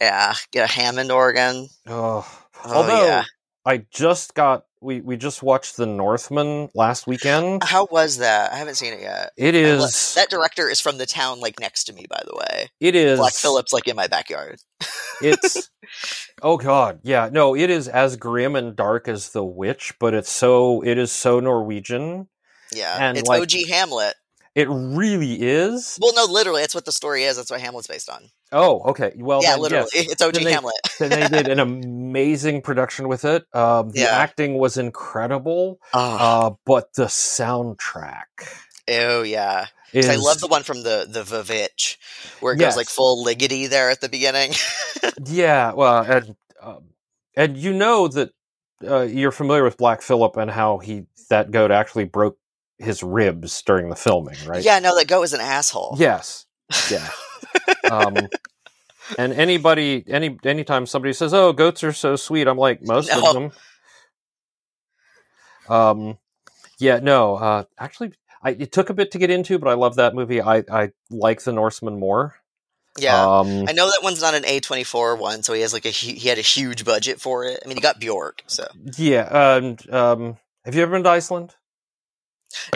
yeah. Get a Hammond organ. Oh, Oh although yeah, I just got we we just watched The Northman last weekend. how was that? I haven't seen it yet. It is that director is from the town like next to me, by the way. it is Black Phillip's like in my backyard. it's oh god yeah no it is as grim and dark as The Witch, but it's so it is so Norwegian. Yeah, And, it's like- OG Hamlet. It really is. Well, no, literally, that's what the story is. That's what Hamlet's based on. Oh okay well yeah, then, literally, yes. it's OG Then they- Hamlet. then they did an amazing production with it. Um, the Yeah. acting was incredible, Oh, uh, but the soundtrack oh yeah. is. I love the one from the the Vivitch, where it Yes. goes like full Ligeti there at the beginning. Yeah, well, and um, and you know that uh, you're familiar with Black Phillip and how he that goat actually broke his ribs during the filming, right? Yeah, no, that goat was an asshole. Yes. Yeah. um, and anybody, any anytime somebody says, "Oh, goats are so sweet," I'm like, most No. of them. Um, yeah, no. Uh, actually, I, it took a bit to get into, but I love that movie. I I like The Norseman more. Yeah. Um, I know that one's not an A24 one, so he has like a he had a huge budget for it. I mean, he got Bjork, so yeah. And um, have you ever been to Iceland?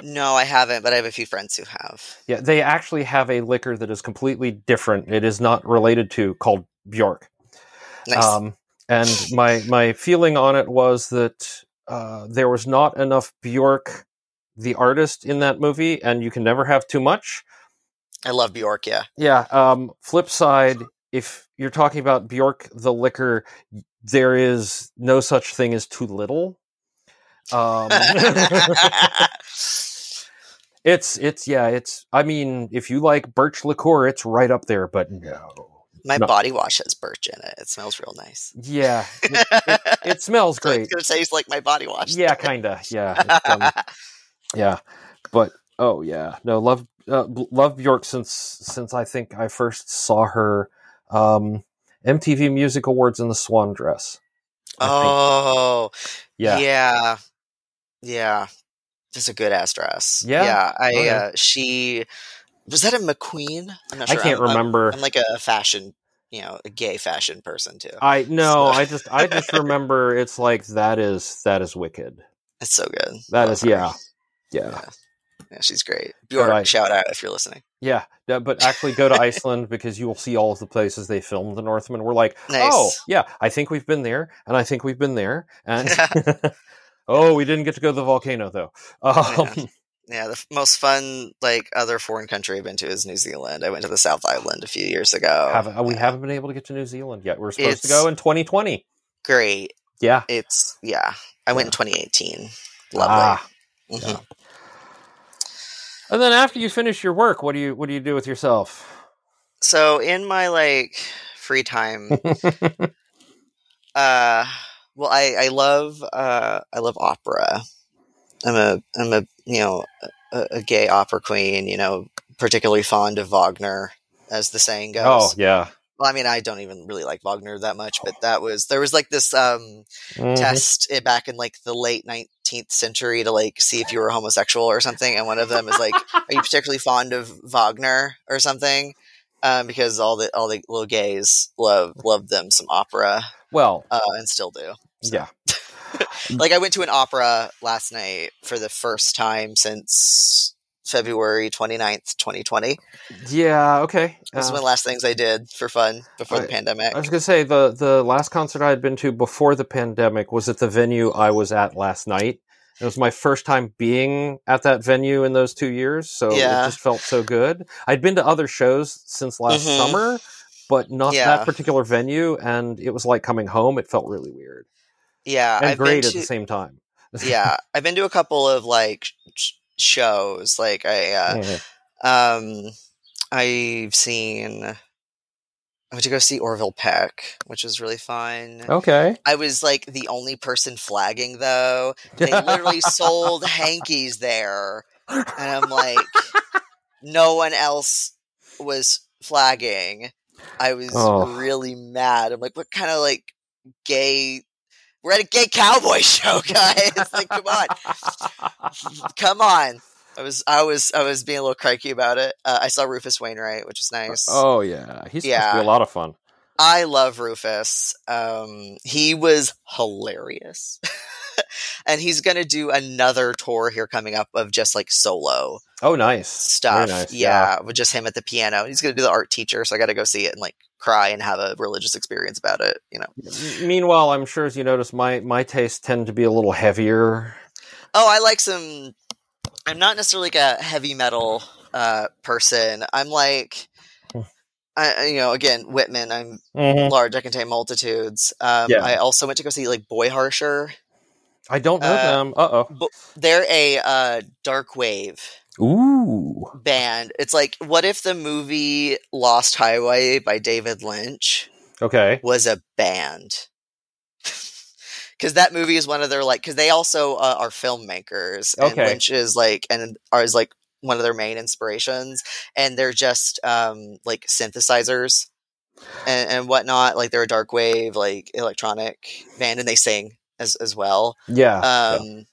No, I haven't, but I have a few friends who have. Yeah, they actually have a liquor that is completely different. It is not related to called Bjork. Nice. Um, and my my feeling on it was that uh, there was not enough Bjork, the artist, in that movie, and you can never have too much. I love Bjork. Yeah. Yeah. Um, flip side, if you're talking about Bjork, the liquor, there is no such thing as too little. Um, It's it's yeah. It's I mean, if you like birch liqueur, it's right up there. But no, My No. body wash has birch in it. It smells real nice. yeah, it, it, it smells So great. It's gonna taste like my body wash. Yeah, kinda. Yeah, um, yeah. But oh yeah, no love uh, love Bjork since since I think I first saw her um, MTV Music Awards in the swan dress. I think. oh, yeah, yeah, yeah. Just a good ass dress. Yeah? yeah. I Oh, yeah. uh, she was that a McQueen? I'm not sure. I can't I'm- I'm- remember. I'm, like a fashion, you know, a gay fashion person too. I no, So- I just I just remember it's like that is that is wicked. It's so good. That Love is yeah, yeah, Yeah. Yeah, she's great. Bjork, I- shout out if you're listening. yeah. yeah, But actually, go to Iceland because you will see all of the places they filmed the Northman. We're like, Nice. oh yeah, I think we've been there, and I think we've been there, and oh, we didn't get to go to the volcano though. Um, Yeah, the f- most fun like other foreign country I've been to is New Zealand. I went to the South Island a few years ago. have, we Yeah. haven't been able to get to New Zealand yet. We're supposed to go in 2020. great. Yeah. It's yeah. I went in 2018. Lovely. Ah, Mhm. yeah. And then after you finish your work, what do you what do you do with yourself? So in my like free time, uh, well, I I love uh I love opera. I'm a I'm a you know a, a gay opera queen. You know, particularly fond of Wagner, as the saying goes. oh yeah. Well, I mean, I don't even really like Wagner that much, but that was there was like this um Mhm. test eh, back in like the late 19th century to like see if you were homosexual or something and one of them is like are you particularly fond of wagner or something um, because all the all the little gays love love them some opera Well, uh, and still do So- yeah. like i went to an opera last night for the first time since february 29th 2020 Yeah, okay. this is Uh, one of the last things i did for fun before the pandemic I was gonna say the the last concert I had been to before the pandemic was at the venue I was at last night. It was my first time being at that venue in those two years, so Yeah. it just felt so good. I'd been to other shows since last Mhm. summer, but not Yeah. that particular venue, and it was like coming home. It felt really weird yeah and I've been great at to- the same time. yeah i've been to a couple of like sh- shows like i uh. Um, I've seen. I went to go see Orville Peck, which was really fun. Okay. I was like the only person flagging though. They literally sold hankies there, and I'm like, no one else was flagging. I was Oh. really mad. I'm like, what kind of like gay? We're at a gay cowboy show, guys. like, come on come on. I was I was I was being a little crikey about it. Uh, I saw Rufus Wainwright, which was nice. Oh yeah, he's to Yeah. a lot of fun. I love Rufus. Um, he was hilarious, and he's gonna do another tour here coming up of just like solo Oh, nice stuff. Nice. yeah, with just him at the piano. He's gonna do the art teacher, so I got to go see it and like cry and have a religious experience about it. You know. Meanwhile, I'm sure as you notice, my my tastes tend to be a little heavier. Oh, I like some. I'm not necessarily like a heavy metal uh, person. I'm like, Hmm. I, you know, again, Whitman. I'm Mhm. large. I contain multitudes. Um, Yeah. I also went to go see like Boy Harsher. I don't know Uh, them. Uh oh. They're a uh, dark wave. Ooh. band. It's like, what if the movie Lost Highway by David Lynch Okay. was a band? Because that movie is one of their like, because they also uh, are filmmakers, and Okay. Lynch is like, and are is like one of their main inspirations, and they're just um like synthesizers and, and whatnot. Like they're a dark wave, like electronic band, and they sing as as well. Yeah. yeah. Um,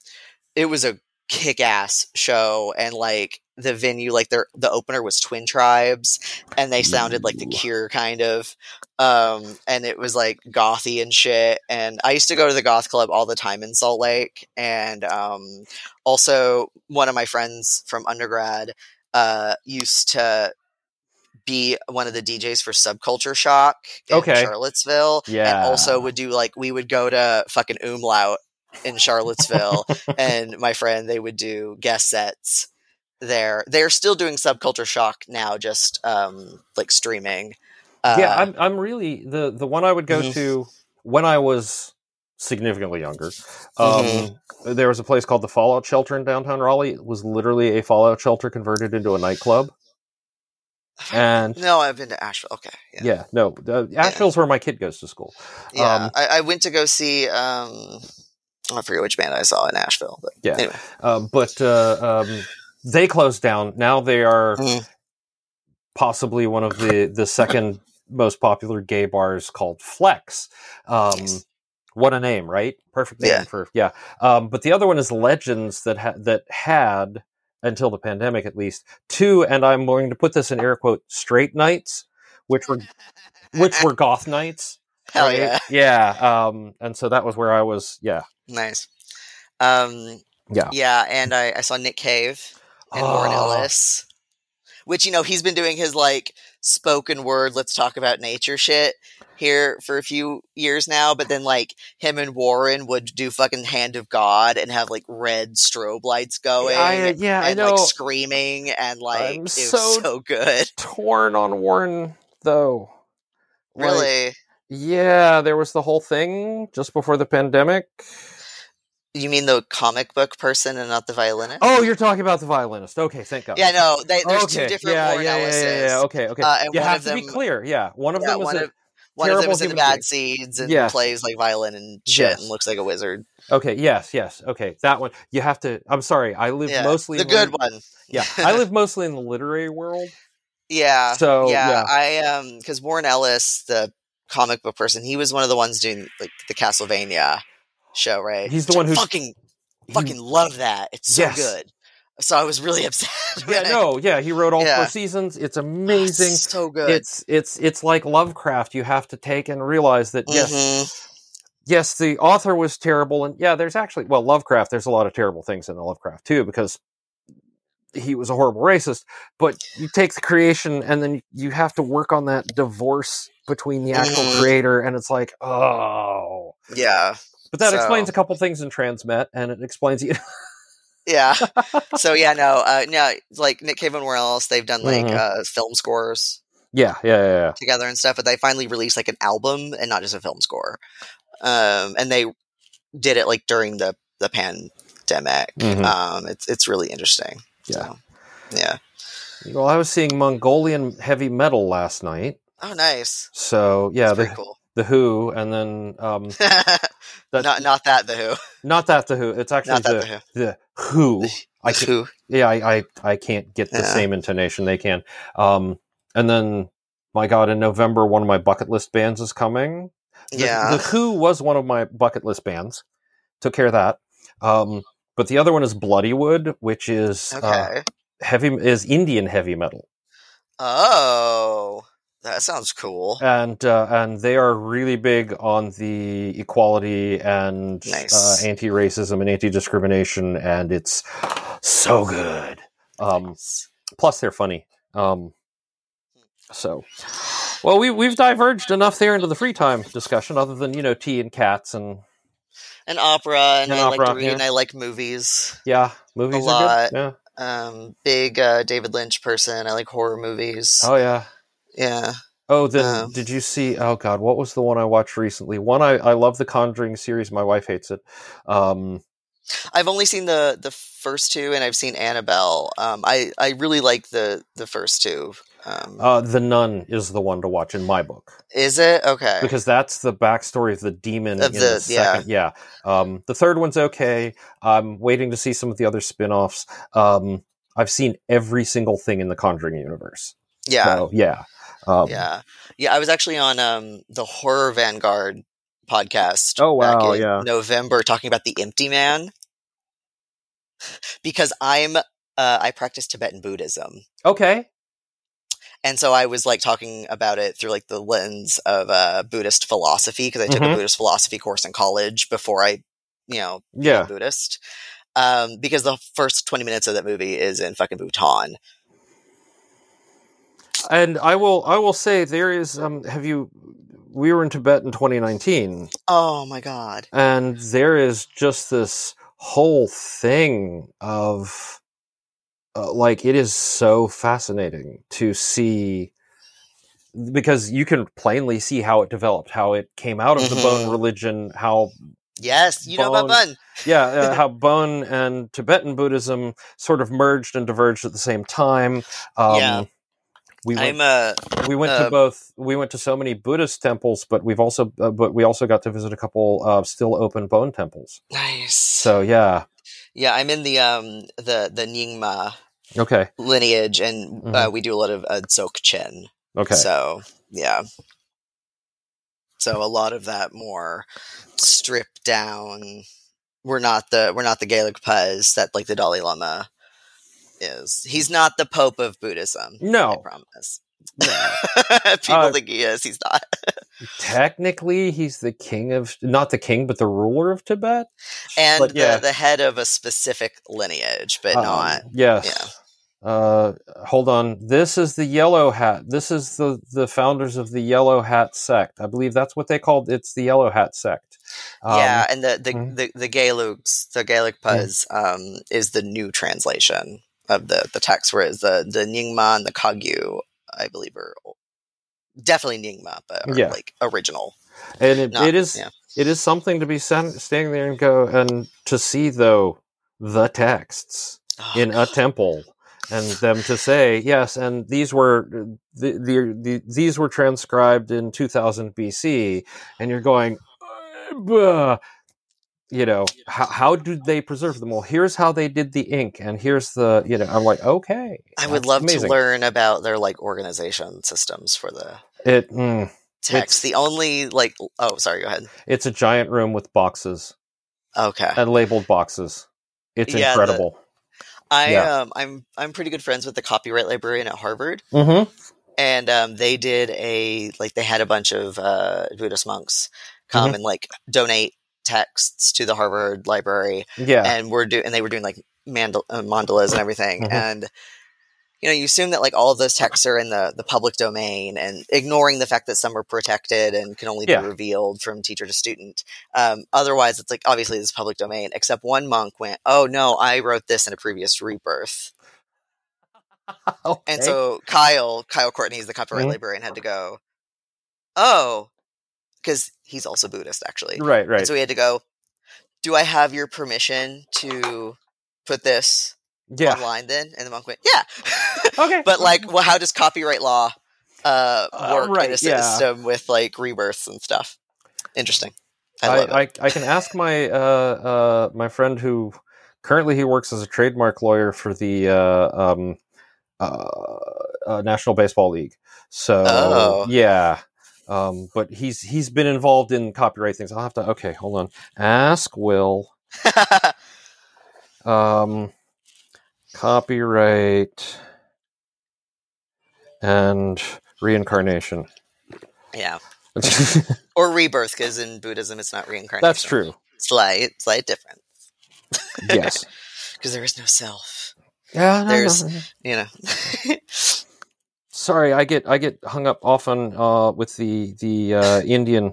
it was a kick ass show, and like the venue, like their the opener was Twin Tribes, and they sounded like the Cure, kind of. Um, and it was like gothy and shit. And I used to go to the goth club all the time in Salt Lake, and um, also one of my friends from undergrad uh used to be one of the DJs for Subculture Shock in Okay. Charlottesville. Yeah. And also would do like we would go to fucking Umlaut in Charlottesville and my friend they would do guest sets there. They're still doing Subculture Shock now, just um like streaming. Uh, yeah, I'm I'm really the the one I would go Mhm. to when I was significantly younger. Um, There was a place called the Fallout Shelter in downtown Raleigh. It was literally a Fallout shelter converted into a nightclub. And No, I've been to Asheville. Okay. Yeah. yeah, no, uh, Asheville's where my kid goes to school. Yeah. Um, I, I went to go see, um, I forget which band I saw in Asheville, but Yeah. anyway. Uh, but uh, um, they closed down. Now they are Mhm. possibly one of the the second most popular gay bars called Flex. Um, Nice. What a name, right? Perfect name Yeah. for yeah. Um, but the other one is Legends that ha- that had until the pandemic at least two, and I'm going to put this in air quote straight nights, which were which were goth nights. Hell right? yeah. yeah. Um, and so that was where I was. Yeah, Nice. Um, yeah. yeah, and I, I saw Nick Cave and Warren Oh. Ellis, which you know he's been doing his like spoken word "let's talk about nature" shit here for a few years now. But then like him and Warren would do fucking Hand of God and have like red strobe lights going. I, yeah, I and know. like screaming and like I'm it was so- so good. torn on Warren though. Like, Really? Yeah, there was the whole thing just before the pandemic. You mean the comic book person and not the violinist? Oh, you're talking about the violinist. Okay, thank God. yeah, no. They, there's okay. two different yeah, Warren yeah, yeah, Ellises. yeah, yeah, Okay, okay. Uh, you have of to be clear. Yeah, one of Yeah, them was one a, of one of them is in the Bad being. Seeds and Yes. plays like violin and shit Yes. and looks like a wizard. okay. Yes, yes. Okay, that one. You have to. I'm sorry. I live Yeah, mostly the in good one. Yeah, I live mostly in the literary world. yeah. So, yeah, yeah. I um because Warren Ellis, the comic book person, he was one of the ones doing like the Castlevania show, right? He's the Which one I who's- fucking He- fucking love that. It's so Yes. good. So I was really upset. yeah, I- no, yeah. He wrote all Yeah. four seasons. It's Oh, amazing. it's so good. It's it's it's like Lovecraft. You have to take and realize that yes, Mhm. yes, the author was terrible, and yeah, there's actually well, Lovecraft. There's a lot of terrible things in the Lovecraft too, because he was a horrible racist. But you take the creation, and then you have to work on that divorce between the actual Mhm. creator, and it's like, oh. yeah, But that So- explains a couple things in Transmet, and it explains you. yeah. so yeah, no, uh, no, like Nick Cave and Warren Ellis, they've done like Mhm. uh, film scores yeah, yeah, yeah, yeah. together and stuff, but they finally released like an album and not just a film score. Um, and they did it like during the the pandemic. Mhm. Um, it's it's really interesting. Yeah. So, yeah. Well, I was seeing Mongolian heavy metal last night, Oh, nice. so yeah, the cool. the Hu, and then um, that, not not that the Who. not that the Who. It's actually the, the Hu. the Who. I can, Who. yeah, I, I I can't get the Yeah. same intonation they can. Um, and then my God, in November, one of my bucket list bands is coming. The, Yeah. the Hu was one of my bucket list bands. Took care of that. Um, but the other one is Bloodywood, which is uh, heavy is Indian heavy metal, oh, that sounds cool. and uh, and they are really big on the equality and Nice. uh, anti-racism and anti-discrimination, and it's so good. Um, plus, they're funny. Um, so, well, we we've diverged enough there into the free time discussion, other than you know tea and cats and An opera, and An I like to read, yeah. and I like movies. yeah, movies a lot. good. Yeah. Um, big uh, David Lynch person. I like horror movies. Oh yeah. Yeah. Oh, then Um, did you see? Oh God, what was the one I watched recently? One I I love the Conjuring series. My wife hates it. Um, I've only seen the the first two, and I've seen Annabelle. Um, I I really like the the first two. Um, uh, the Nun is the one to watch in my book is it okay? because that's the backstory of the demon Of in the- the second. Yeah. Um, the third one's okay. I'm waiting to see some of the other spin-offs. Um, I've seen every single thing in the Conjuring universe. yeah, So, yeah. Um, yeah, yeah. I was actually on um the Horror Vanguard podcast. Oh, back wow, in yeah. November talking about the Empty Man because I'm uh, I practice Tibetan Buddhism. Okay. And so I was like talking about it through like the lens of uh, Buddhist philosophy because I took Mhm. a Buddhist philosophy course in college before I, you know, became Yeah. Buddhist. Um, because the first twenty minutes of that movie is in fucking Bhutan. And I will I will say there is um have you we were in Tibet in 2019 Oh my god! and there is just this whole thing of uh, like it is so fascinating to see because you can plainly see how it developed how it came out of the Bon Mhm. religion how Yes, you know about Bon. Bun. yeah, uh, how Bon and Tibetan Buddhism sort of merged and diverged at the same time. Um, Yeah. we went, I'm uh we went to uh, both. We went to so many Buddhist temples, but we've also, uh, but we also got to visit a couple of still open Bon temples. nice. So yeah, yeah, I'm in the um the the Nyingma okay, lineage, and uh, Mhm. we do a lot of uh, Dzogchen. okay, So yeah. So a lot of that more stripped down. We're not the we're not the Gelugpas that like the Dalai Lama is. He's not the Pope of Buddhism. I no, promise. no. People Uh, think he is. He's not. Technically he's the king of not the king, but the ruler of Tibet. And but yeah, the, the head of a specific lineage, but um, not. Yes. yeah. Uh, hold on. This is the Yellow Hat. This is the the founders of the Yellow Hat sect. I believe that's what they called. It's the Yellow Hat sect. Um, yeah, and the the, mhm. the the Gelugs, the Gelugpas, um, is the new translation of the the text, whereas the the Nyingma and the Kagyu, I believe, are definitely Nyingma, but Yeah. like original. and it, Not, it is yeah. it is something to be stand, standing there and go and to see though the texts Oh, in a temple and them to say yes and these were the, the, the these were transcribed in 2000 BC and you're going. You know how, how did they preserve them well here's how they did the ink and here's the you know i'm like okay I would love amazing. to learn about their like organization systems for the it mm, text. The only like oh sorry, go ahead. it's a giant room with boxes Okay. and labeled boxes it's Yeah, the- incredible I yeah. um I'm I'm pretty good friends with the copyright librarian at Harvard. mm-hmm. and um, they did a like they had a bunch of uh, Buddhist monks come Mhm. and like donate texts to the Harvard Library, yeah and we're do and they were doing like mandal- uh, mandalas and everything, Mhm. and you know you assume that like all of those texts are in the the public domain, and ignoring the fact that some are protected and can only Yeah. be revealed from teacher to student. Um, otherwise, it's like obviously this public domain. Except one monk went, "Oh no, I wrote this in a previous rebirth." okay. And so Kyle, Kyle Courtney's the copyright Mhm. librarian, had to go, oh, because he's also Buddhist, actually. right And right so we had to go, do I have your permission to put this yeah online then? And the monk went, yeah. okay but like, well, how does copyright law uh, Uh, work in right, a yeah. system with like rebirths and stuff? Interesting. I, I. I, I can ask my uh, uh, my friend who currently he works as a trademark lawyer for the uh, um, uh, uh, National Baseball League. So Oh. yeah, um, but he's he's been involved in copyright things. I'll have to okay, hold on. Ask Will um, copyright and reincarnation. yeah. Or rebirth, because in Buddhism it's not reincarnation. That's true. Slight, slight difference. Yes. Because there is no self. Yeah. no, There's- no. You know. Sorry i get i get hung up often uh, with the the uh, indian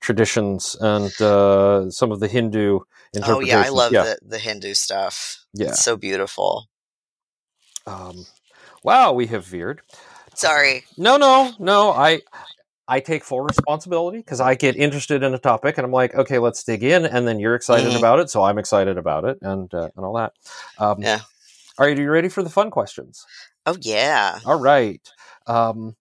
traditions and uh, some of the hindu oh yeah, I love yeah the the Hindu stuff. yeah It's so beautiful. um, wow we have veered Sorry. no no no i i take full responsibility because i get interested in a topic and i'm like okay let's dig in and then you're excited Mhm. about it so i'm excited about it and uh, and all that um, Yeah. are you ready for the fun questions Oh yeah. All right. Um,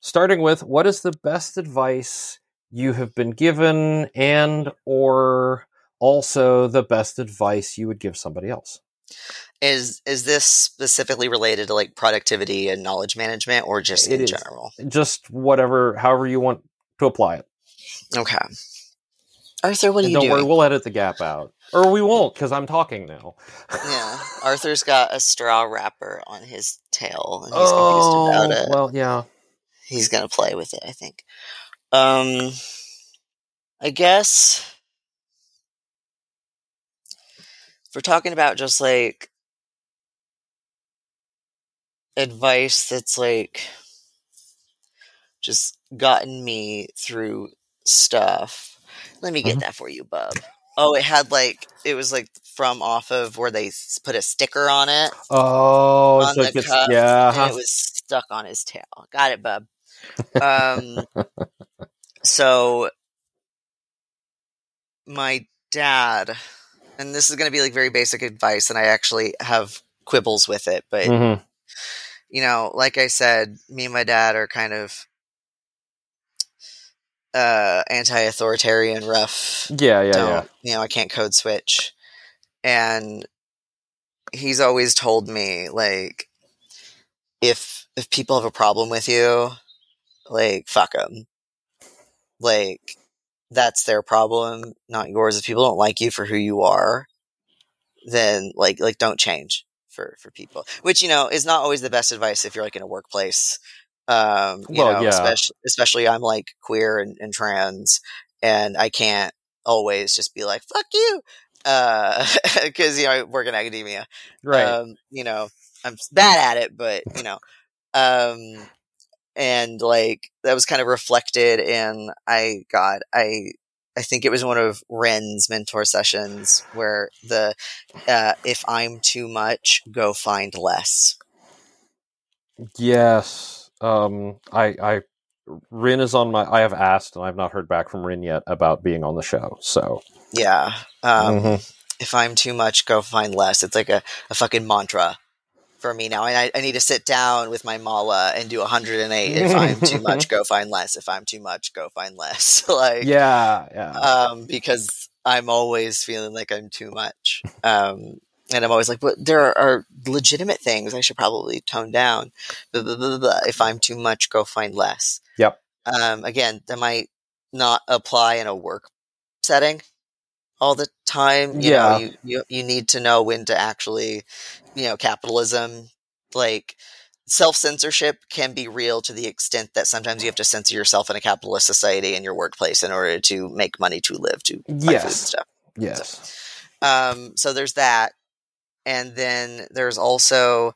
starting with what is the best advice you have been given and or also the best advice you would give somebody else? Is is this specifically related to like productivity and knowledge management, or just It in is. general? Just whatever, however you want to apply it. Okay. Arthur, what are And you don't worry, we'll edit the gap out. Or we won't because I'm talking now. yeah, Arthur's got a straw wrapper on his tail, and he's oh, confused about it. well, yeah. he's gonna play with it. I think. Um, I guess if we're talking about just like advice that's like just gotten me through stuff. Let me get Mhm. that for you, bub. Oh, it had like it was like from off of where they put a sticker on it, Oh, On so the it gets, yeah. and it was stuck on his tail. Got it, bub. Um, so my dad, and this is going to be like very basic advice, and I actually have quibbles with it, but Mhm. you know, like I said, me and my dad are kind of uh anti-authoritarian rough Yeah, yeah, yeah. you know i can't code switch. And he's always told me like if if people have a problem with you like fuck them like that's their problem not yours. If people don't like you for who you are then like like don't change for for people. Which you know is not always the best advice if you're like in a workplace um you Well, know yeah. especially especially i'm like queer and, and trans and i can't always just be like fuck you uh because you know i work in academia Right. um you know i'm bad at it but you know um and like that was kind of reflected in i god i i think it was one of ren's mentor sessions where the uh if i'm too much go find less yes. Um. I. I. Rin is on my. I have asked, and I have not heard back from Rin yet about being on the show. So. yeah um Mhm. if i'm too much go find less it's like a, a fucking mantra for me now and I, I need to sit down with my mala and do 108 if i'm too much go find less if i'm too much go find less like Yeah. Yeah. um, because I'm always feeling like I'm too much. Um, and I'm always like, but there are legitimate things I should probably tone down. Blah, blah, blah. If I'm too much, go find less. Yep. Um, again, that might not apply in a work setting all the time. You Yeah. know, you, you, you need to know when to actually, you know, capitalism, like, Self censorship can be real to the extent that sometimes you have to censor yourself in a capitalist society in your workplace in order to make money to live, to buy food and yes. stuff. Yes. Um, so there's that. And then there's also,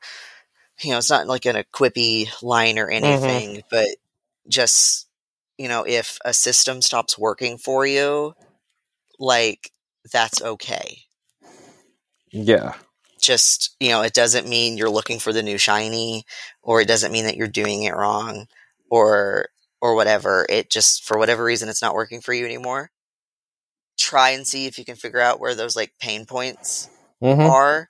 you know, it's not like an a quippy line or anything, but just, you know, if a system stops working for you, like, that's okay. Yeah. Just, you know, it doesn't mean you're looking for the new shiny, or it doesn't mean that you're doing it wrong, or, or whatever. It just, for whatever reason, it's not working for you anymore. Try and see if you can figure out where those like pain points hmm are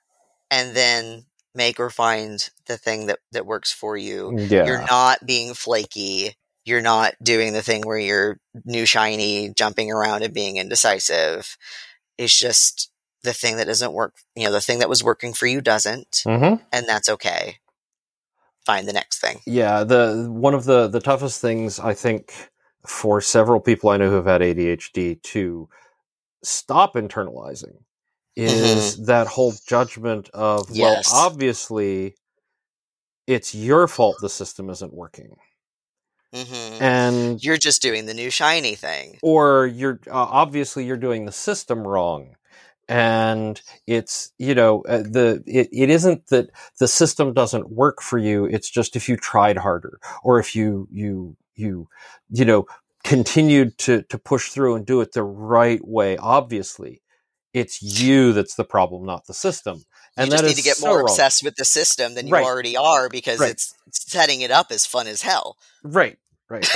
and then make or find the thing that that works for you. Yeah. you're not being flaky. You're not doing the thing where you're new shiny jumping around and being indecisive. It's just the thing that doesn't work you know the thing that was working for you doesn't hmm and that's okay. Find the next thing. Yeah, the one of the the toughest things I think for several people I know who have had ADHD to stop internalizing is that whole judgment of Yes. well, obviously it's your fault the system isn't working, hmm and you're just doing the new shiny thing. Or you're uh, obviously you're doing the system wrong. And it's you know uh, the it, it isn't that the system doesn't work for you it's just if you tried harder or if you you you you know continued to to push through and do it the right way obviously it's you that's the problem not the system you and just that need to get so more wrong. obsessed with the system than you Right. already are because Right. it's setting it up as fun as hell Right, right.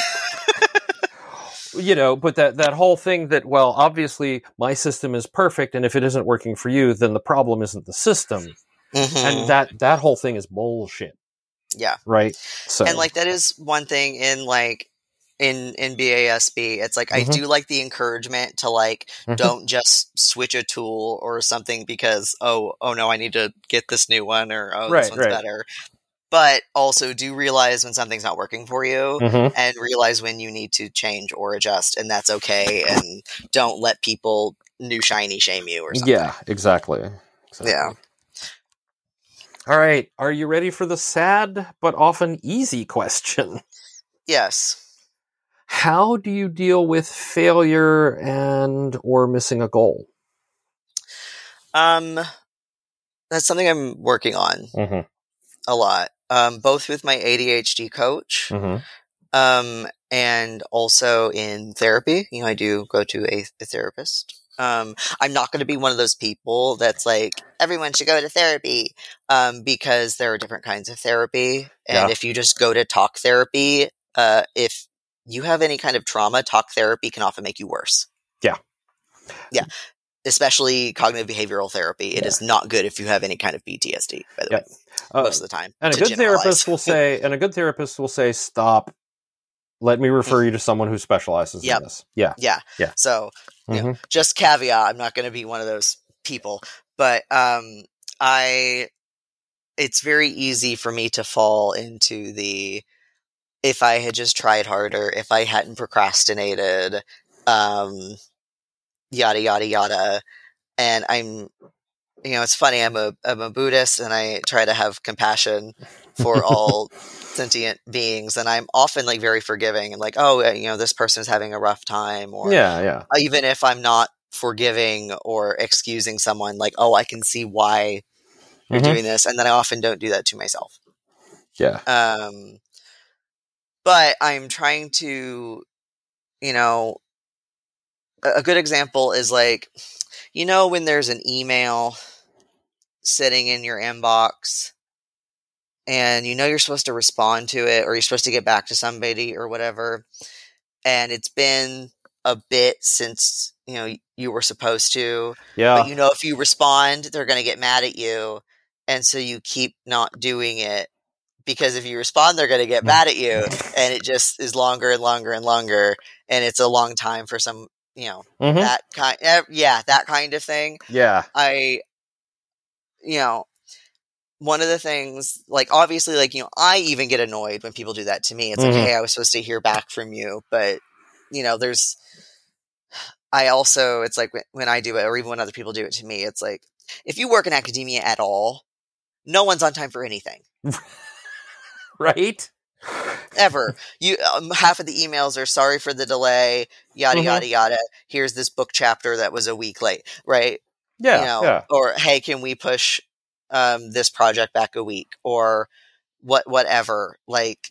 you know, but that that whole thing that well, obviously my system is perfect, and if it isn't working for you, then the problem isn't the system, Mhm. and that that whole thing is bullshit. Yeah. Right. So and like that is one thing in like in in BASB. It's like I Mhm. do like the encouragement to like Mhm. don't just switch a tool or something because oh oh no I need to get this new one or oh Right, this one's right. better. But also do realize when something's not working for you Mhm. and realize when you need to change or adjust and that's okay and don't let people new shiny shame you or something. yeah, exactly. exactly. Yeah. All right. Are you ready for the sad but often easy question? Yes. How do you deal with failure and or missing a goal? Um that's something I'm working on Mm-hmm. a lot. Um, both with my ADHD coach, Mm-hmm. um, and also in therapy. You know, I do go to a, a therapist. Um, I'm not going to be one of those people that's like everyone should go to therapy, um, because there are different kinds of therapy, and Yeah. if you just go to talk therapy, uh, if you have any kind of trauma, talk therapy can often make you worse. Yeah. Yeah. Especially cognitive behavioral therapy. It Yeah. is not good if you have any kind of PTSD, by the Yeah. way, Uh, most of the time. and a good generalize. therapist will say, and a good therapist will say, "Stop. Let me refer you to someone who specializes Yep. in this." Yeah. Yeah. Yeah. So you know, Mhm. just caveat, I'm not going to be one of those people, but um, I, it's very easy for me to fall into the, if I had just tried harder, if I hadn't procrastinated, um, yada yada yada, and I'm, you know, it's funny. I'm a I'm a Buddhist, and I try to have compassion for all sentient beings, and I'm often like very forgiving and like, oh, you know, this person is having a rough time, or Yeah. Yeah. even if I'm not forgiving or excusing someone, like, oh, I can see why you're Mhm. doing this. And then I often don't do that to myself. Yeah. Um, but I'm trying to, you know, a good example is like, you know, when there's an email sitting in your inbox and you know you're supposed to respond to it or you're supposed to get back to somebody or whatever, and it's been a bit since, you know, you were supposed to, Yeah. but you know if you respond they're going to get mad at you and so you keep not doing it because if you respond they're going to get mad at you and it just is longer and longer and longer and it's a long time for some you know Mhm. that kind eh, yeah that kind of thing Yeah. i you know one of the things like obviously like you know i even get annoyed when people do that to me it's Mhm. like hey i was supposed to hear back from you but you know there's i also it's like when i do it or even when other people do it to me it's like if you work in academia at all no one's on time for anything Right. ever you um, half of the emails are sorry for the delay yada Mhm. yada yada here's this book chapter that was a week late right Yeah. you know, yeah. or hey, can we push um, this project back a week, or what, whatever. Like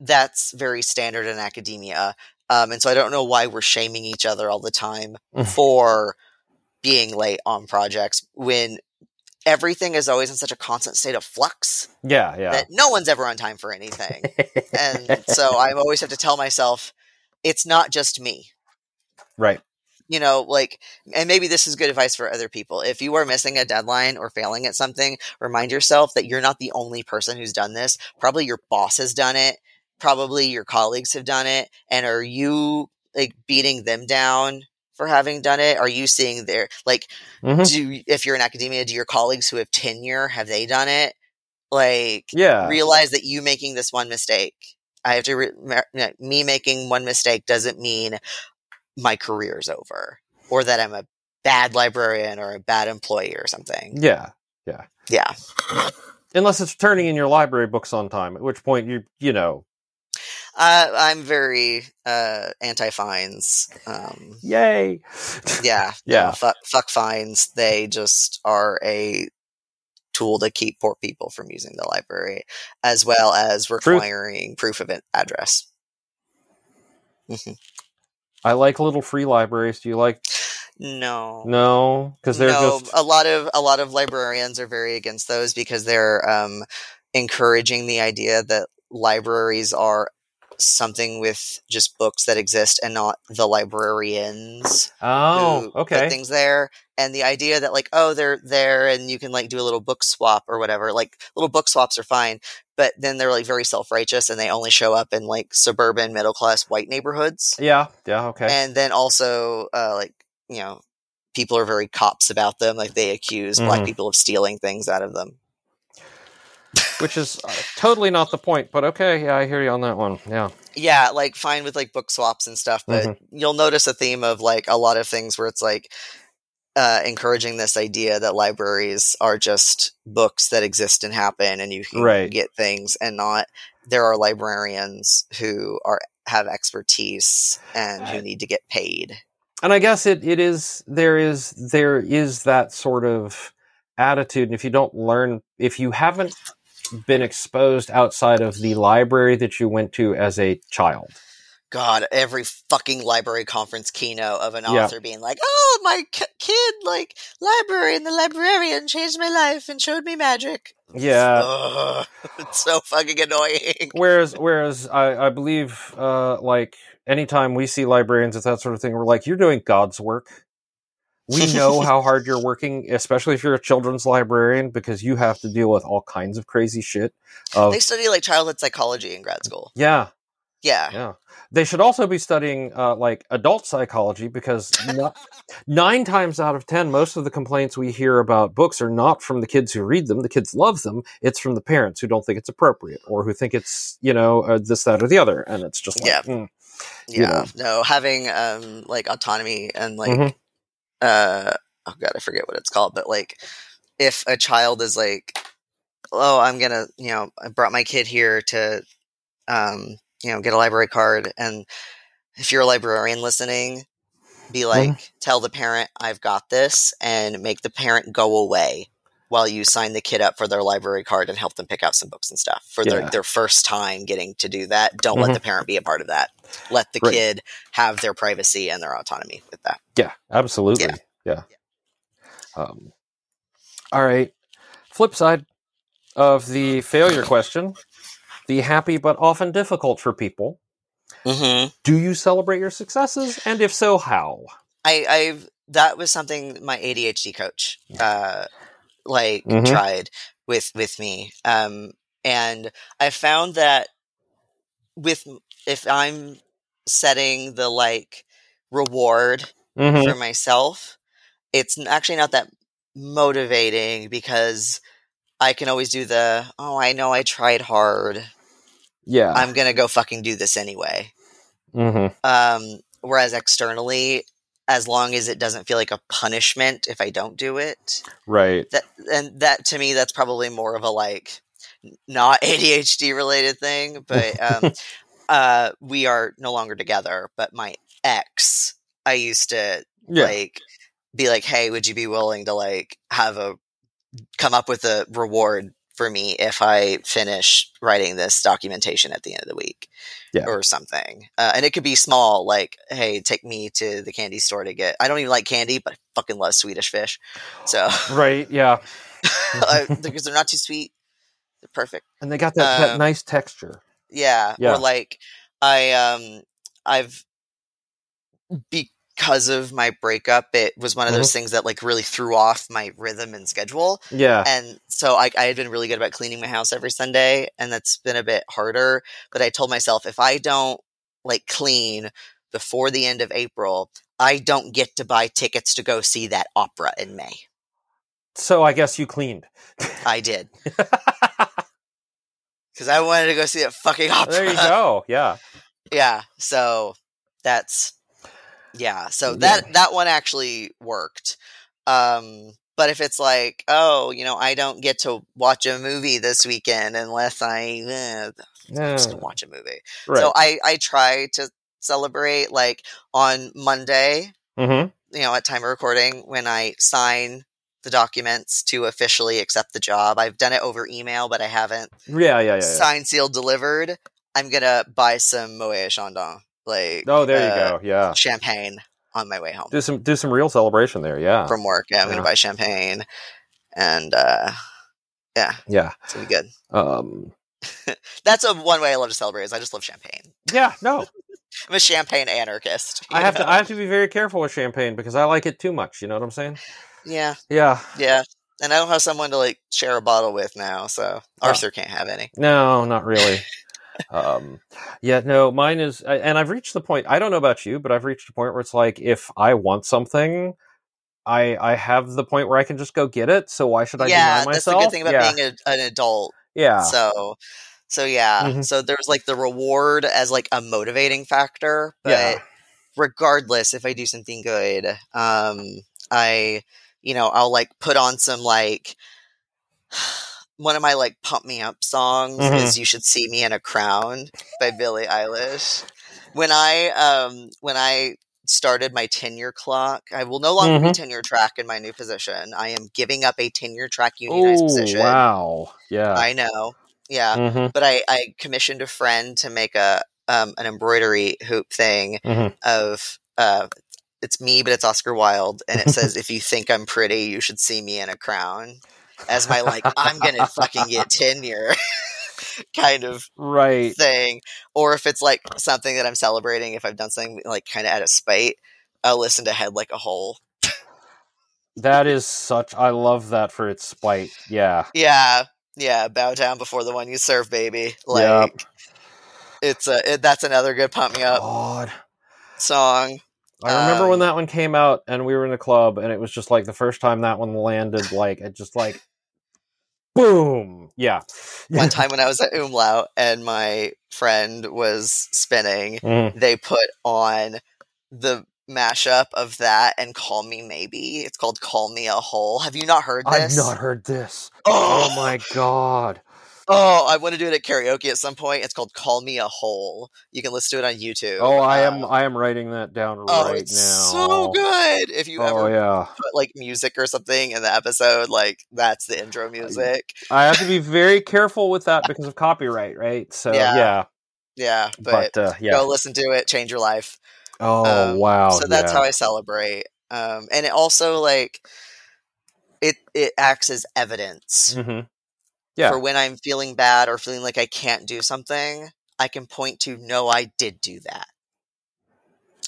that's very standard in academia, um, and so I don't know why we're shaming each other all the time Mm. for being late on projects when everything is always in such a constant state of flux Yeah. Yeah. that no one's ever on time for anything. and so I always have to tell myself, it's not just me right. you know, like, and maybe this is good advice for other people. If you are missing a deadline or failing at something, remind yourself that you're not the only person who's done this. Probably your boss has done it. Probably your colleagues have done it. And are you like beating them down for having done it? Are you seeing their, like, Mhm. do, if you're in academia, do your colleagues who have tenure, have they done it? Like, Yeah. realize that you making this one mistake. I have to, re- me- me making one mistake doesn't mean my career's over or that I'm a bad librarian or a bad employee or something. Yeah, yeah. Yeah. Unless it's turning in your library books on time, at which point you you know, Uh, I'm very uh, anti fines. Um, yay. yeah. Yeah. no, fuck, fuck fines. They just are a tool to keep poor people from using the library, as well as requiring proof of an address. Mhm. I like little free libraries. Do you like No. no? Because they're no, just a lot of a lot of librarians are very against those because they're um, encouraging the idea that libraries are something with just books that exist and not the librarians oh okay. things there and the idea that like oh they're there and you can like do a little book swap or whatever like little book swaps are fine but then they're like very self-righteous and they only show up in like suburban middle class white neighborhoods. Yeah yeah okay. And then also uh, like you know people are very cops about them like they accuse black Mhm. people of stealing things out of them which is uh, totally not the point. But okay, yeah, I hear you on that one. Yeah, yeah like fine with like book swaps and stuff but Mhm. you'll notice a theme of like a lot of things where it's like uh, encouraging this idea that libraries are just books that exist and happen and you can Right. get things and not there are librarians who are have expertise and who need to get paid and I guess it it is there is there is that sort of attitude, and if you don't learn, if you haven't been exposed outside of the library that you went to as a child, God, every fucking library conference keynote of an Yeah. author being like, "Oh, my k- kid like library, and the librarian changed my life and showed me magic." yeah. Ugh, it's so fucking annoying. whereas whereas I, I believe uh like anytime we see librarians at that sort of thing we're like you're doing god's work we know how hard you're working, especially if you're a children's librarian, because you have to deal with all kinds of crazy shit. Of, They study like childhood psychology in grad school. yeah, Yeah. yeah. They should also be studying uh, like adult psychology because no- nine times out of ten, most of the complaints we hear about books are not from the kids who read them. The kids love them. It's from the parents who don't think it's appropriate or who think it's you know uh, this, that, or the other, and it's just like, Yeah. mm, Yeah. You No, having um like autonomy and like Mhm. Uh oh god, I forget what it's called, but like if a child is like, oh, I'm gonna, you know, I brought my kid here to, um, you know, get a library card, and if you're a librarian listening, be like, tell the parent I've got this, and make the parent go away while you sign the kid up for their library card and help them pick out some books and stuff for their, Yeah. their first time getting to do that. Don't Mhm. let the parent be a part of that. Let the Right. kid have their privacy and their autonomy with that. yeah, absolutely, Yeah. yeah. Um, all right. Flip side of the failure question: the happy but often difficult for people. Mm-hmm. Do you celebrate your successes, and if so, how? I, I've that was something my ADHD coach uh like Mhm. tried with with me. Um and I found that with if I'm setting the like reward Mhm. for myself, it's actually not that motivating because I can always do the oh I know I tried hard. Yeah. I'm going to go fucking do this anyway. hmm Um, whereas externally, as long as it doesn't feel like a punishment if I don't do it, Right. that and that to me that's probably more of a like not ADHD related thing. But um, uh, we are no longer together. But my ex, I used to Yeah. like be like, "Hey, would you be willing to like have a come up with a reward for me if I finish writing this documentation at the end of the week?" Yeah. Or something, uh, and it could be small, like, "Hey, take me to the candy store to get." I don't even like candy, but I fucking love Swedish fish, so right. Yeah. because they're not too sweet, they're perfect. And they got that, that Um, nice texture. Yeah. Yeah. Or like I um I've because of my breakup, it was one of those mm-hmm. things that like really threw off my rhythm and schedule. Yeah. And so I, I had been really good about cleaning my house every Sunday, and that's been a bit harder. But I told myself if I don't like clean before the end of April, I don't get to buy tickets to go see that opera in May. So I guess you cleaned. I did because I wanted to go see that fucking opera. there you go. Yeah. yeah so that's yeah so Yeah. that that one actually worked um but if it's like oh you know i don't get to watch a movie this weekend unless i eh, i'm just gonna watch a movie Right. so i i try to celebrate like on monday hmm you know at time of recording when i sign the documents to officially accept the job i've done it over email but i haven't Yeah. Yeah. Yeah. yeah. signed sealed delivered i'm gonna buy some moet chandon like Oh, there you uh, go. Yeah. champagne on my way home Do some do some real celebration there. Yeah. from work. Yeah, I'm Yeah. gonna buy champagne, and uh, yeah, yeah. it's gonna be good. Um. That's a one way I love to celebrate. Is I just love champagne. Yeah. No. I'm a champagne anarchist. I you have to. I have to be very careful with champagne because I like it too much. You know what I'm saying? yeah, Yeah. yeah, and I don't have someone to like share a bottle with now, so Oh. Arthur can't have any. No, not really. um, yeah, no, mine is, and I've reached the point. I don't know about you, but I've reached a point where it's like, if I want something, I I have the point where I can just go get it. So why should I yeah, deny myself? that's the good thing about yeah, being a, an adult. yeah, So, so yeah, Mhm. so there's like the reward as like a motivating factor, but yeah, regardless if I do something good, um, I, you know, I'll like put on some like one of my like pump me up songs Mhm. is "You Should See Me in a Crown" by Billie Eilish. When I um when I started my tenure clock, I will no longer be tenure track in my new position. I am giving up a tenure track unionized Oh position. wow, yeah, I know, yeah, hmm but I I commissioned a friend to make a um an embroidery hoop thing Mhm. of uh it's me but it's Oscar Wilde and it says if you think I'm pretty you should see me in a crown as my like I'm to fucking get tenure kind of right, thing or if it's like something that I'm celebrating if I've done something like kind of out of spite I'll listen to head like a hole that is such. I love that for its spite. Yeah. Yeah, yeah. Bow down before the one you serve, baby. Like Yep. it's a it, that's another good pump me up God. song. I remember when Um, that one came out and we were in a club and it was just like the first time that one landed, like it just like boom. Yeah. One time when I was at Umlaut and my friend was spinning, Mhm. they put on the mashup of that and Call Me Maybe. It's called Call Me a Hole. Have you not heard I've this? not heard this. Oh, Oh my god. Oh, I want to do it at karaoke at some point. It's called Call Me a Hole. You can listen to it on YouTube. Oh, I am. Uh, I am writing that down oh, right it's now. so good. If you Oh ever yeah. put like music or something in the episode, like that's the intro music. I have to be very careful with that because of copyright, right? So Yeah. yeah. Yeah, but, But, uh, yeah. go listen to it, change your life. oh um, wow. so that's yeah. how I celebrate. Um, and it also like it it acts as evidence Mhm. Yeah. for when I'm feeling bad or feeling like I can't do something. I can point to no, I did do that.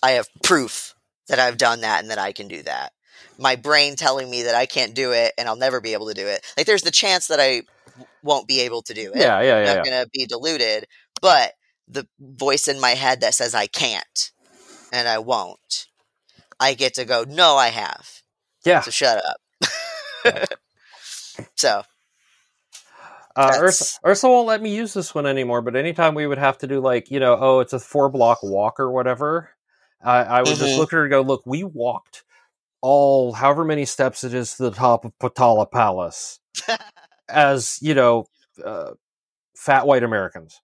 I have proof that I've done that and that I can do that. My brain telling me that I can't do it and I'll never be able to do it. Like there's the chance that I won't be able to do it. Yeah, yeah, I'm yeah. not going to be deluded, but the voice in my head that says I can't and I won't, I get to go, no, I have. Yeah. So shut up. so Uh, Ursa, Ursa won't let me use this one anymore, but anytime we would have to do like, you know, oh, it's a four block walk or whatever, I, I would just Mhm. look at her and go, look, we walked all however many steps it is to the top of Potala Palace as, you know, uh, fat white Americans.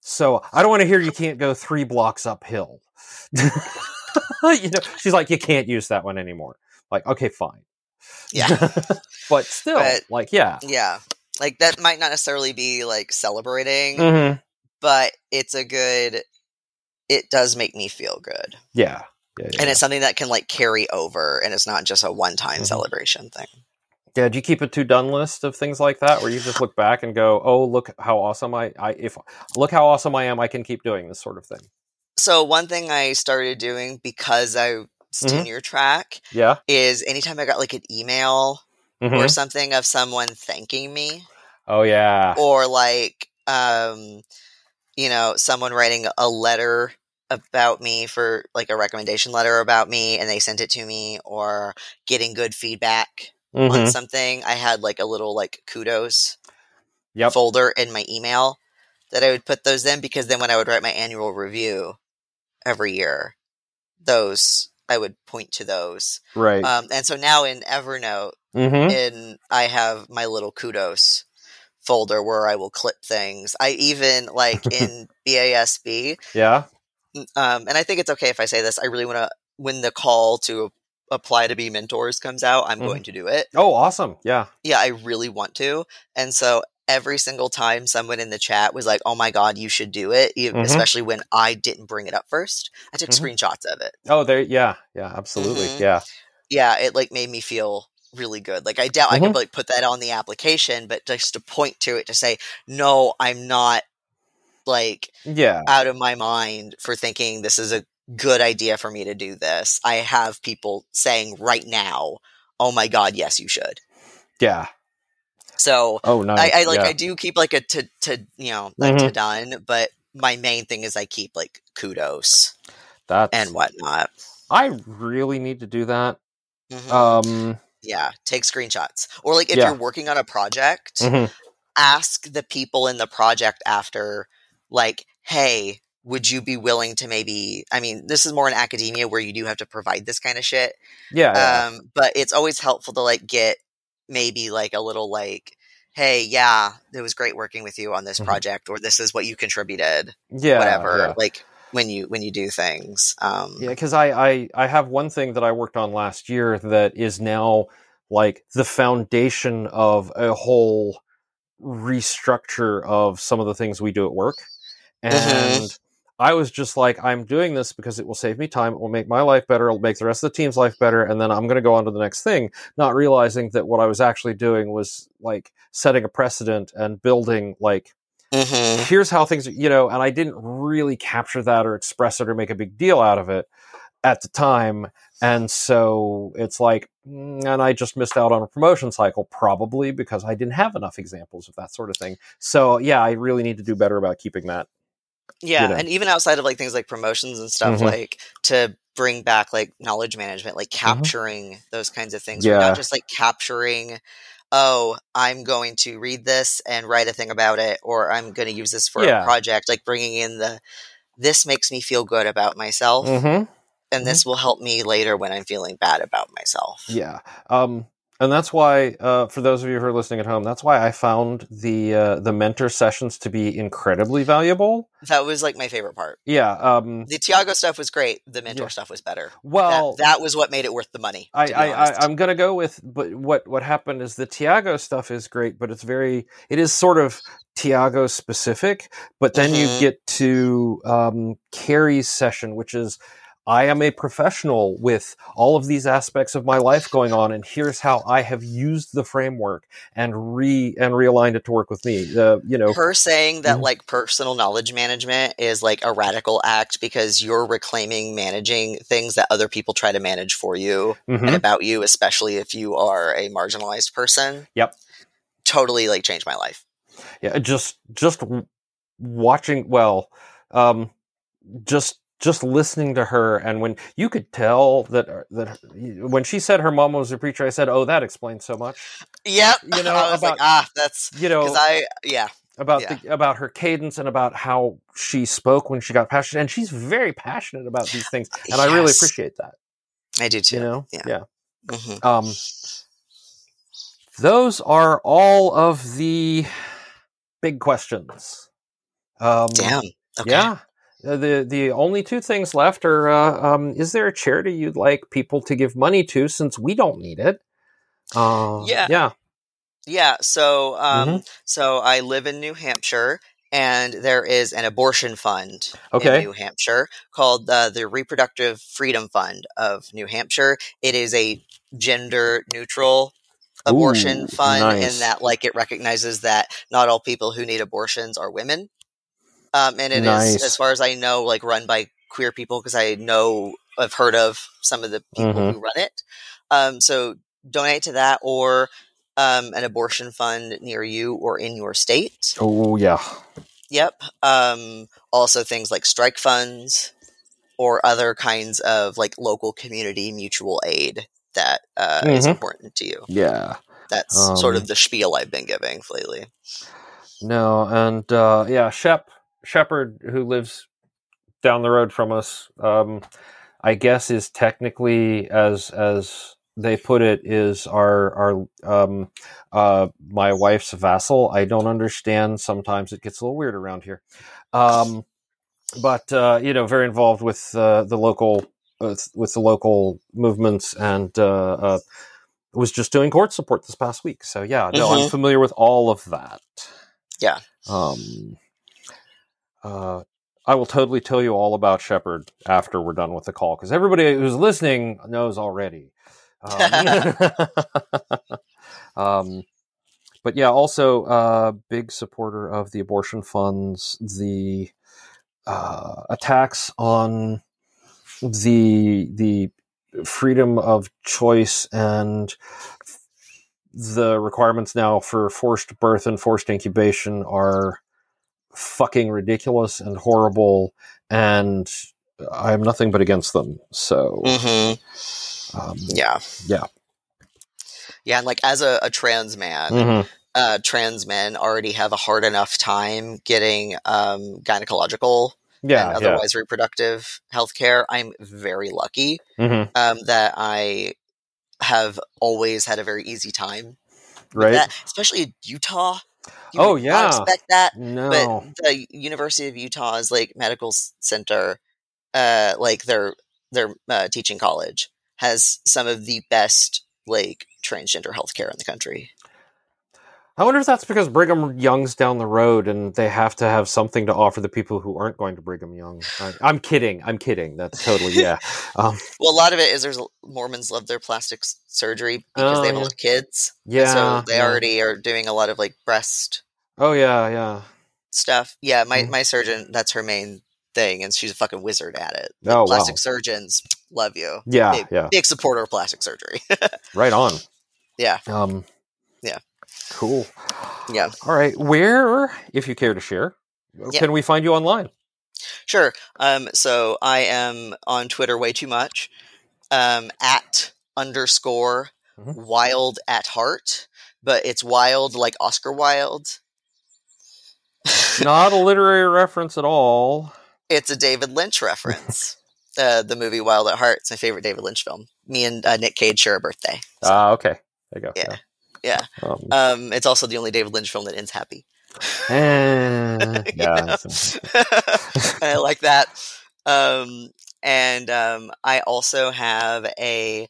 So I don't want to hear you can't go three blocks uphill. you know, she's like, you can't use that one anymore. Like, okay, fine. yeah. but still, But- like, yeah. yeah. Like that might not necessarily be like celebrating, hmm but it's a good it does make me feel good. Yeah. Yeah, yeah. And it's something that can like carry over and it's not just a one-time Mhm. celebration thing. Yeah, do you keep a to done list of things like that where you just look back and go, "Oh, look how awesome I, I if look how awesome I am, I can keep doing this sort of thing." So one thing I started doing because I was Mhm. tenure track Yeah. is anytime I got like an email or Mhm. something of someone thanking me Oh yeah. or like um you know someone writing a letter about me for like a recommendation letter about me and they sent it to me or getting good feedback on Mhm. something i had like a little like kudos Yep. folder in my email that i would put those in because then when i would write my annual review every year those i would point to those Right. um, and so now in evernote mhm. and I have my little kudos folder where I will clip things. I even like in BASB, Yeah. um, and I think it's okay if I say this. I really want to when the call to apply to be mentors comes out, I'm Mhm. going to do it. Oh, awesome. Yeah. Yeah, I really want to, and so. Every single time someone in the chat was like, "Oh my god, you should do it," Mhm. especially when I didn't bring it up first, I took Mhm. screenshots of it. Oh, there yeah. Yeah, absolutely. Mhm. Yeah. yeah, it like made me feel really good. Like I doubt I could like put that on the application, but just to point to it to say, no, I'm not like Yeah. out of my mind for thinking this is a good idea for me to do this. I have people saying right now, oh my god, yes, you should. Yeah. So Oh, nice. I, I like yeah. I do keep like a to to you know like Mhm. to done, but my main thing is I keep like kudos That's and whatnot. I really need to do that. Mhm. Um yeah, take screenshots. Or like if Yeah. you're working on a project, mhm. ask the people in the project after, like, hey, would you be willing to maybe? I mean, this is more in academia where you do have to provide this kind of shit. Yeah. yeah. Um, but it's always helpful to like get maybe like a little like, hey, yeah, it was great working with you on this Mhm. project, or this is what you contributed, yeah. whatever. yeah. Like when you when you do things. Um, Yeah, because I, I I have one thing that I worked on last year that is now like the foundation of a whole restructure of some of the things we do at work, and I was just like, I'm doing this because it will save me time. It will make my life better. It'll make the rest of the team's life better, and then I'm going to go on to the next thing. Not realizing that what I was actually doing was like setting a precedent and building like mhm. here's how things you know and i didn't really capture that or express it or make a big deal out of it at the time. And so it's like, mm, and I just missed out on a promotion cycle, probably because I didn't have enough examples of that sort of thing. So yeah, I really need to do better about keeping that. Yeah, you know. and even outside of like things like promotions and stuff, Mhm. like to bring back like knowledge management, like capturing those kinds of things. We're Mm-hmm. Yeah. not just like capturing, oh, I'm going to read this and write a thing about it, or I'm going to use this for Yeah. a project. Like bringing in the this makes me feel good about myself, Mm-hmm. and this will help me later when I'm feeling bad about myself. Yeah. Um, and that's why, uh, for those of you who are listening at home, that's why I found the uh, the mentor sessions to be incredibly valuable. That was like my favorite part. Yeah. Um, The Tiago stuff was great. The mentor Yeah. stuff was better. well, that, that was what made it worth the money. I, I, I, i'm gonna go with, but what what happened is the Tiago stuff is great, but it's very it is sort of Tiago specific. But then you Mhm. get to um, Carrie's session, which is I am a professional with all of these aspects of my life going on, and here's how I have used the framework and re and realigned it to work with me. Uh, you know, her saying that Mhm. like personal knowledge management is like a radical act because you're reclaiming managing things that other people try to manage for you mhm. and about you especially if you are a marginalized person Yep. totally like changed my life yeah just just watching well um just just listening to her and when you could tell that uh, that when she said her mom was a preacher i said oh that explains so much yep You know, i was like ah that's you know because i yeah about yeah. the about her cadence and about how she spoke when she got passionate and she's very passionate about these things and i really appreciate that i do too you know yeah. Mhm. um those are all of the big questions um damn okay Yeah. Uh, The the only two things left are uh, um, is there a charity you'd like people to give money to since we don't need it? Uh, Yeah. Yeah. Yeah, so um, Mm-hmm. so I live in New Hampshire, and there is an abortion fund Okay. in New Hampshire called uh, the Reproductive Freedom Fund of New Hampshire. It is a gender neutral abortion Ooh, fund nice. in that like it recognizes that not all people who need abortions are women. Um, and it is, Nice. as far as I know, like run by queer people because I know I've heard of some of the people Mhm. who run it. Um, so donate to that or um, an abortion fund near you or in your state. Oh yeah. Yep. Um, also things like strike funds or other kinds of like local community mutual aid that uh, is Mhm. important to you. Yeah. That's sort Um, of the spiel I've been giving lately. No, and uh, yeah, Shep Shepherd, who lives down the road from us, um, I guess is technically as as they put it is our our um, uh, my wife's vassal. I don't understand. Sometimes it gets a little weird around here, um, but uh, you know, very involved with uh, the local with, with the local movements and. Uh, uh, was just doing court support this past week, so yeah, no, I'm Mhm. familiar with all of that. Yeah. Um, uh, I will totally tell you all about Shepard after we're done with the call because everybody who's listening knows already. Um, um, but yeah, also uh, big supporter of the abortion funds, the uh, attacks on the the freedom of choice and the requirements now for forced birth and forced incubation are fucking ridiculous and horrible and I am nothing but against them. So hmm um, Yeah. Yeah. Yeah. And like as a, a trans man, mhm. uh, trans men already have a hard enough time getting um, gynecological yeah, and yeah. otherwise reproductive health care. I'm very lucky Mhm. um, that I have always had a very easy time. Right? That, especially in Utah. You Oh, yeah. expect that. no. But the University of Utah's like medical center, uh, like their their uh, teaching college, has some of the best like transgender healthcare in the country. I wonder if that's because Brigham Young's down the road and they have to have something to offer the people who aren't going to Brigham Young. I, I'm kidding. I'm kidding. That's totally yeah. Um, Well, a lot of it is there's Mormons love their plastic surgery because Oh, they have yeah. a lot of kids. yeah. so they yeah. already are doing a lot of like breast Oh yeah, yeah. stuff. Yeah, my Mhm. my surgeon, that's her main thing, and she's a fucking wizard at it. Oh, wow. plastic surgeons, love you. Yeah, big, yeah. big supporter of plastic surgery. Right on. Yeah. Um. Yeah. Cool. Yeah. All right. Where, if you care to share, Yeah. can we find you online? Sure. Um, so I am on Twitter way too much. Um, at underscore Mhm. wild at heart, but it's wild like Oscar Wilde. Not a literary reference at all. It's a David Lynch reference. uh, the movie Wild at Heart. It's my favorite David Lynch film. Me and uh, Nick Cage share a birthday. So, Ah, okay. There you go. Yeah. yeah. Um, Um, it's also the only David Lynch film that ends happy. eh, yeah. Yeah. I like that. Um, and um, I also have a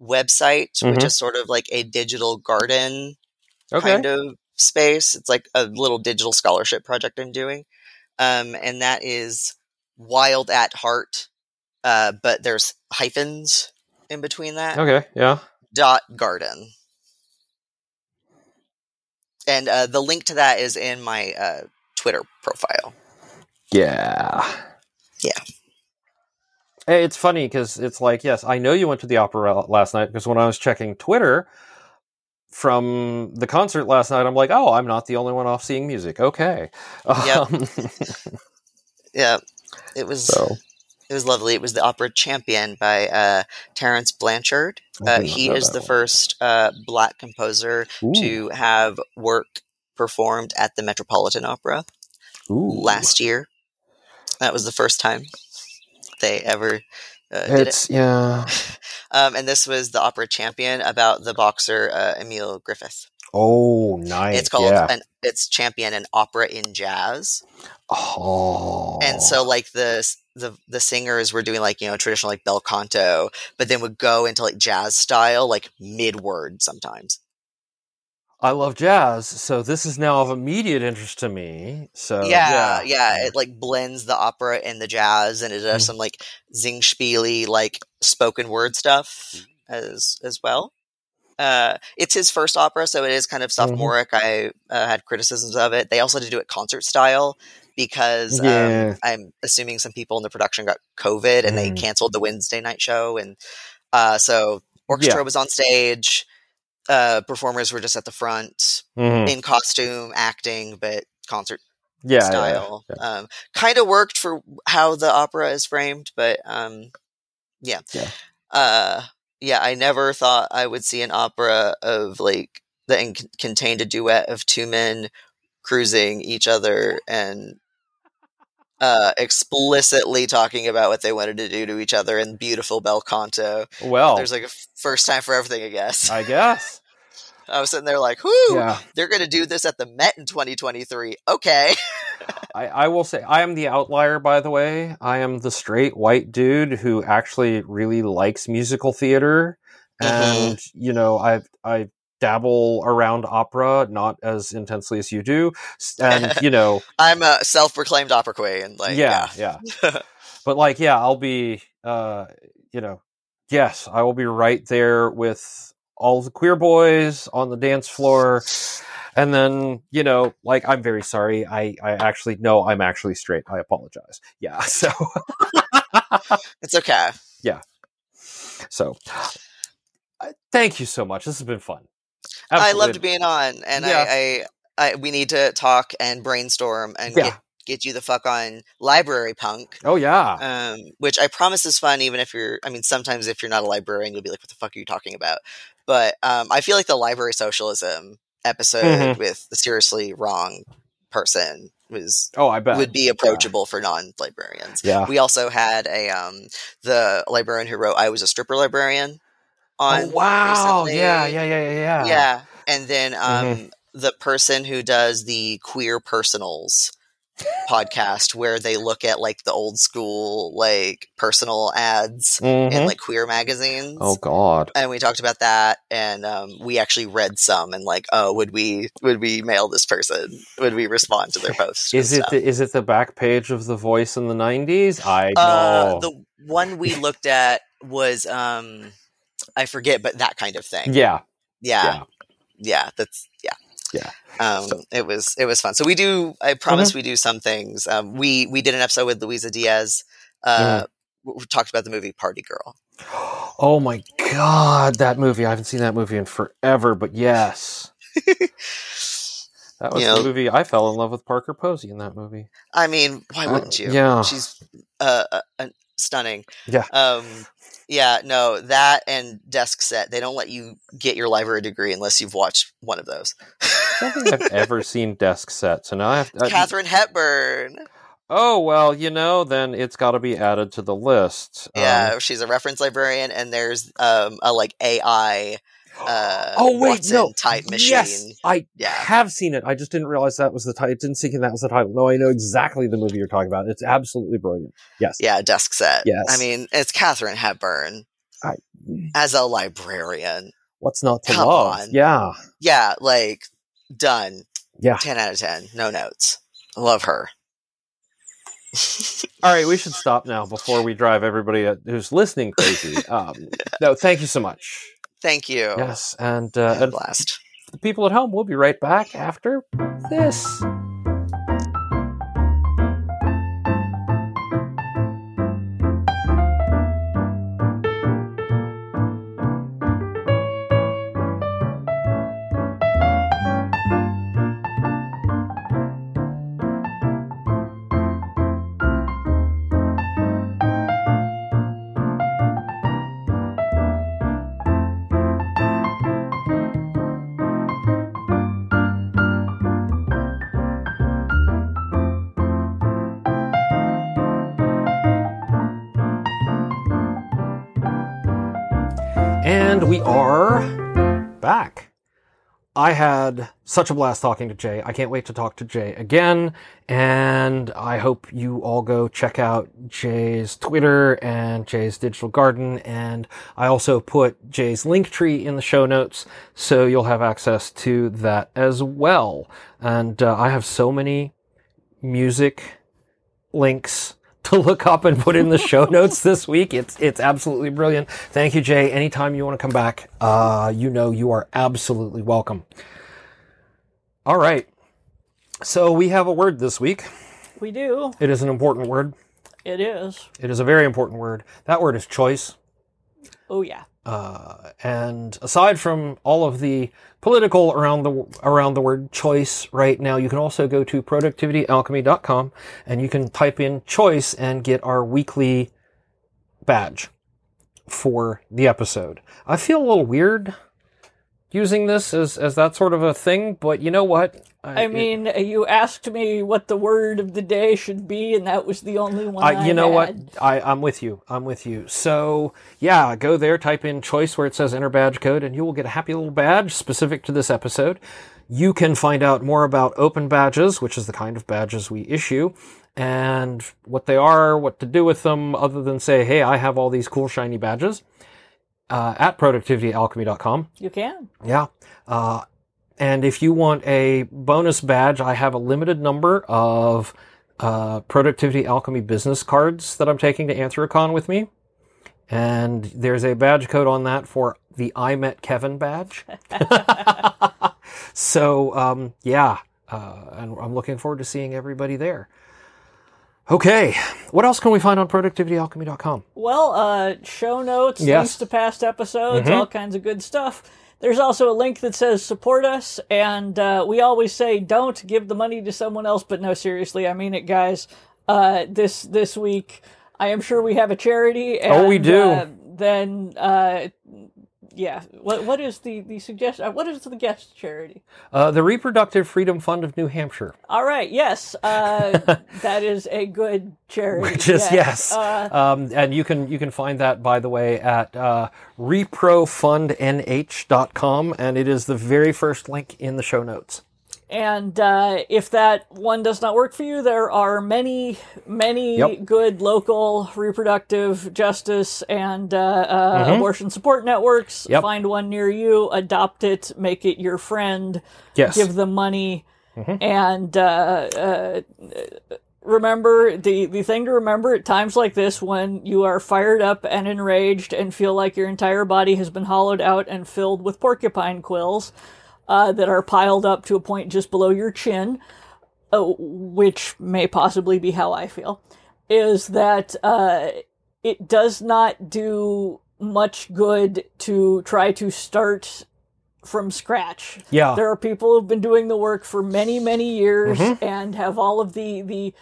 website, which Mhm. is sort of like a digital garden Okay. kind of space. It's like a little digital scholarship project I'm doing. Um, and that is Wild at Heart, uh, but there's hyphens in between that. Okay. Yeah. Dot garden. And uh, the link to that is in my uh, Twitter profile. Yeah. Yeah. Hey, It's funny because it's like, yes, I know you went to the opera last night because when I was checking Twitter from the concert last night, I'm like, oh, I'm not the only one off seeing music. Okay. Yep. Um, Yeah, it was so it was lovely. It was the opera Champion by uh, Terence Blanchard. Uh, he is the one. first uh, black composer Ooh. to have work performed at the Metropolitan Opera Ooh. last year. That was the first time they ever uh, did it. Yeah. Um, and this was the opera Champion about the boxer uh, Emile Griffith. Oh, nice. It's called yeah. an it's Champion an opera in jazz. Oh. and so like the the the singers were doing like you know traditional like bel canto but then would go into like jazz style like mid word sometimes I love jazz, so this is now of immediate interest to me. So yeah, yeah, yeah it like blends the opera and the jazz and it does Mhm. some like singspiely like spoken word stuff as as well uh it's his first opera so it is kind of Mm-hmm. sophomoric i uh, had criticisms of it they also had to do it concert style because Yeah. um, i'm assuming some people in the production got covid and they Mm. canceled the wednesday night show and uh so orchestra Yeah. was on stage uh performers were just at the front Mhm. in costume acting but concert yeah, yeah, style. yeah. Um, kind of worked for how the opera is framed, but um, yeah, Yeah. Uh, yeah. I never thought I would see an opera of like that in- contained a duet of two men cruising each other and uh, explicitly talking about what they wanted to do to each other in beautiful bel canto. Well, There's like a f- first time for everything, I guess. I guess. I was sitting there like, whoo, Yeah. they're going to do this at the Met in 2023. Okay. I, I will say I am the outlier, by the way. I am the straight white dude who actually really likes musical theater, and you know, I I dabble around opera, not as intensely as you do, and you know, I'm a self-proclaimed opera queen. Like, yeah, yeah. but like, yeah, I'll be, uh, you know, yes, I will be right there with all the queer boys on the dance floor. And then, you know, like, I'm very sorry. I, I actually, no, I'm actually straight. I apologize. Yeah. So, It's okay. Yeah so thank you so much. This has been fun. I loved being on, and Yeah. I, I, I, we need to talk and brainstorm and Yeah. get get you the fuck on library punk. Oh, yeah. Um, which I promise is fun, even if you're. I mean, sometimes if you're not a librarian, you'll be like, "What the fuck are you talking about?" But um, I feel like the library socialism episode Mhm. with the seriously wrong person was Oh, I bet. would be approachable for non-librarians. Yeah. We also had a um the librarian who wrote "I was a stripper librarian" on. Oh, wow. recently. Yeah, yeah, yeah, yeah, yeah. yeah. And then um Mhm. the person who does the queer personals podcast where they look at like the old school like personal ads Mhm. in like queer magazines. oh, God. And we talked about that, and um, we actually read some, and like, oh, would we would we mail this person? Would we respond to their post? Is it the, is it the back page of The Voice in the 90s? I know. Uh, the one we looked at was um, I forget, but that kind of thing. yeah. yeah, Yeah. yeah, that's yeah. Um, So- it was it was fun. So we do. I promise we do some things. Um, we we did an episode with Luisa Diaz uh, we talked about the movie Party Girl. Oh my god, that movie! I haven't seen that movie in forever, but yes, that was You the know- movie. I fell in love with Parker Posey in that movie. I mean, why Uh, wouldn't you? yeah. she's uh, uh, uh, stunning. Yeah. Um, yeah, no, that and desk set. They don't let you get your library degree unless you've watched one of those. I don't think I've ever seen Desk Set, so now I have. I, Katharine Hepburn. Oh well, you know, then it's got to be added to the list. Um, Yeah, she's a reference librarian, and there's um a like AI uh oh wait, Watson no, type machine. Yes, I Yeah. have seen it. I just didn't realize that was the title. Didn't think that was the title. No, I know exactly the movie you're talking about. It's absolutely brilliant. Yes. Yeah, desk set. Yes. I mean, it's Katharine Hepburn I- as a librarian. What's not to Come love? on. Yeah. Yeah, like done. Yeah. Ten out of ten. No notes. Love her. All right, we should stop now before we drive everybody who's listening crazy. Um, no, thank you so much. Thank you. Yes, and uh, and blast. the people at home, we'll be right back after this. Had such a blast talking to Jay. I can't wait to talk to Jay again. And I hope you all go check out Jay's Twitter and Jay's Digital Garden. And I also put Jay's link tree in the show notes so you'll have access to that as well. And uh, I have so many music links to look up and put in the show notes this week. It's it's absolutely brilliant. Thank you, Jay. Anytime you want to come back, uh, you know you are absolutely welcome. All right. So we have a word this week. We do. It is an important word. It is. It is a very important word. That word is choice. Oh yeah. Uh, and aside from all of the political around the around the word choice right now, you can also go to productivityalchemy.com and you can type in choice and get our weekly badge for the episode. I feel a little weird using this as as that sort of a thing, but you know what? I mean, you asked me what the word of the day should be, and that was the only one. I, I, you know what? I, I'm with you. I'm with you. So yeah, go there, type in choice where it says enter badge code, and you will get a happy little badge specific to this episode. You can find out more about open badges, which is the kind of badges we issue, and what they are, what to do with them, other than say, hey, I have all these cool shiny badges, uh, at productivityalchemy.com. You can. Yeah. Uh, and if you want a bonus badge, I have a limited number of uh, Productivity Alchemy business cards that I'm taking to Anthrocon with me. And there's a badge code on that for the I Met Kevin badge. so, um, yeah. Uh, and I'm looking forward to seeing everybody there. Okay. What else can we find on productivityalchemy.com? Well, uh, show notes, Yes. links to past episodes, Mhm. all kinds of good stuff. There's also a link that says support us, and uh, we always say don't give the money to someone else, but no, seriously, I mean it, guys. Uh, this this week, I am sure we have a charity. And, Oh, we do. Uh, then, uh, yeah, what what is the the suggestion? uh, What is the guest charity? Uh, the Reproductive Freedom Fund of New Hampshire. All right, yes, uh, that is a good charity. Which is yes, Uh, um, and you can you can find that by the way at uh, reprofundnh.com, and it is the very first link in the show notes. And uh, if that one does not work for you, there are many, many Yep. good local reproductive justice and uh, uh, abortion support networks. Mm-hmm. Yep. Find one near you, adopt it, make it your friend, Yes, give them money, Mm-hmm. and uh, uh, remember the the thing to remember at times like this when you are fired up and enraged and feel like your entire body has been hollowed out and filled with porcupine quills uh, that are piled up to a point just below your chin, uh, which may possibly be how I feel, is that uh, it does not do much good to try to start from scratch. Yeah. There are people who've been doing the work for many, many years Mm-hmm. and have all of the the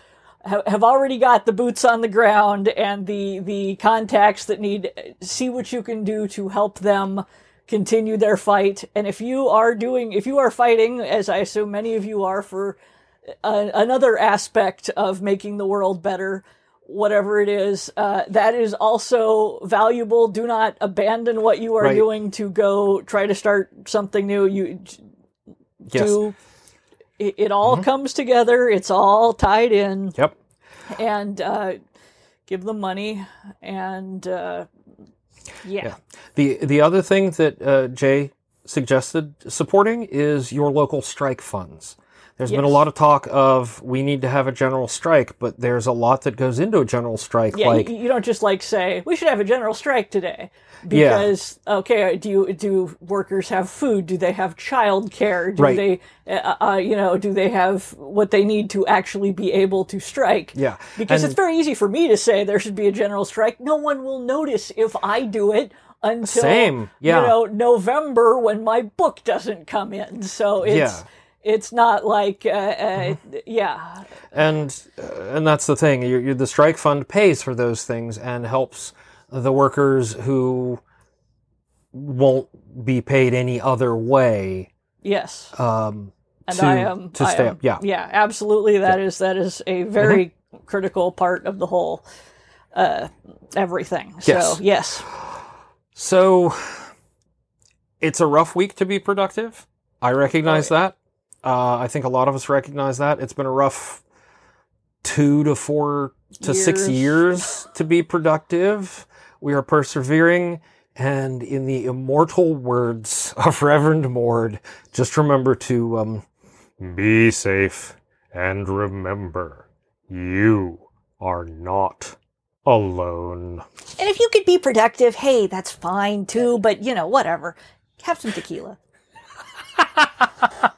have already got the boots on the ground and the the contacts that need see what you can do to help them continue their fight. And if you are doing if you are fighting as I assume many of you are for a, another aspect of making the world better, whatever it is, uh, that is also valuable. Do not abandon what you are Right. doing to go try to start something new. You Yes. do. It, it all comes together. It's all tied in, Yep. and uh, give them money, and uh, yeah. The the other thing that uh, Jay suggested supporting is your local strike funds. There's been a lot of talk of we need to have a general strike, but there's a lot that goes into a general strike. Yeah, like you, you don't just like say we should have a general strike today because okay, do you do workers have food? Do they have child care? Do Right. they, uh, uh, you know, do they have what they need to actually be able to strike? Yeah, because and- it's very easy for me to say there should be a general strike. No one will notice if I do it until Same, yeah. you know November when my book doesn't come in. So it's. Yeah. It's not like, uh, uh, yeah, and uh, and that's the thing. you you the strike fund pays for those things and helps the workers who won't be paid any other way. yes. Um, and to, I am to I stay am- up. Yeah, yeah, absolutely. That is that is a very critical part of the whole uh, everything. Yes. So yes, So it's a rough week to be productive. I recognize Oh, that. Uh, I think a lot of us recognize that. It's been a rough two to four to six Years. years to be productive. We are persevering. And in the immortal words of Reverend Mord, just remember to um, be safe and remember you are not alone. and if you could be productive, hey, that's fine too. But you know, whatever. Have some tequila.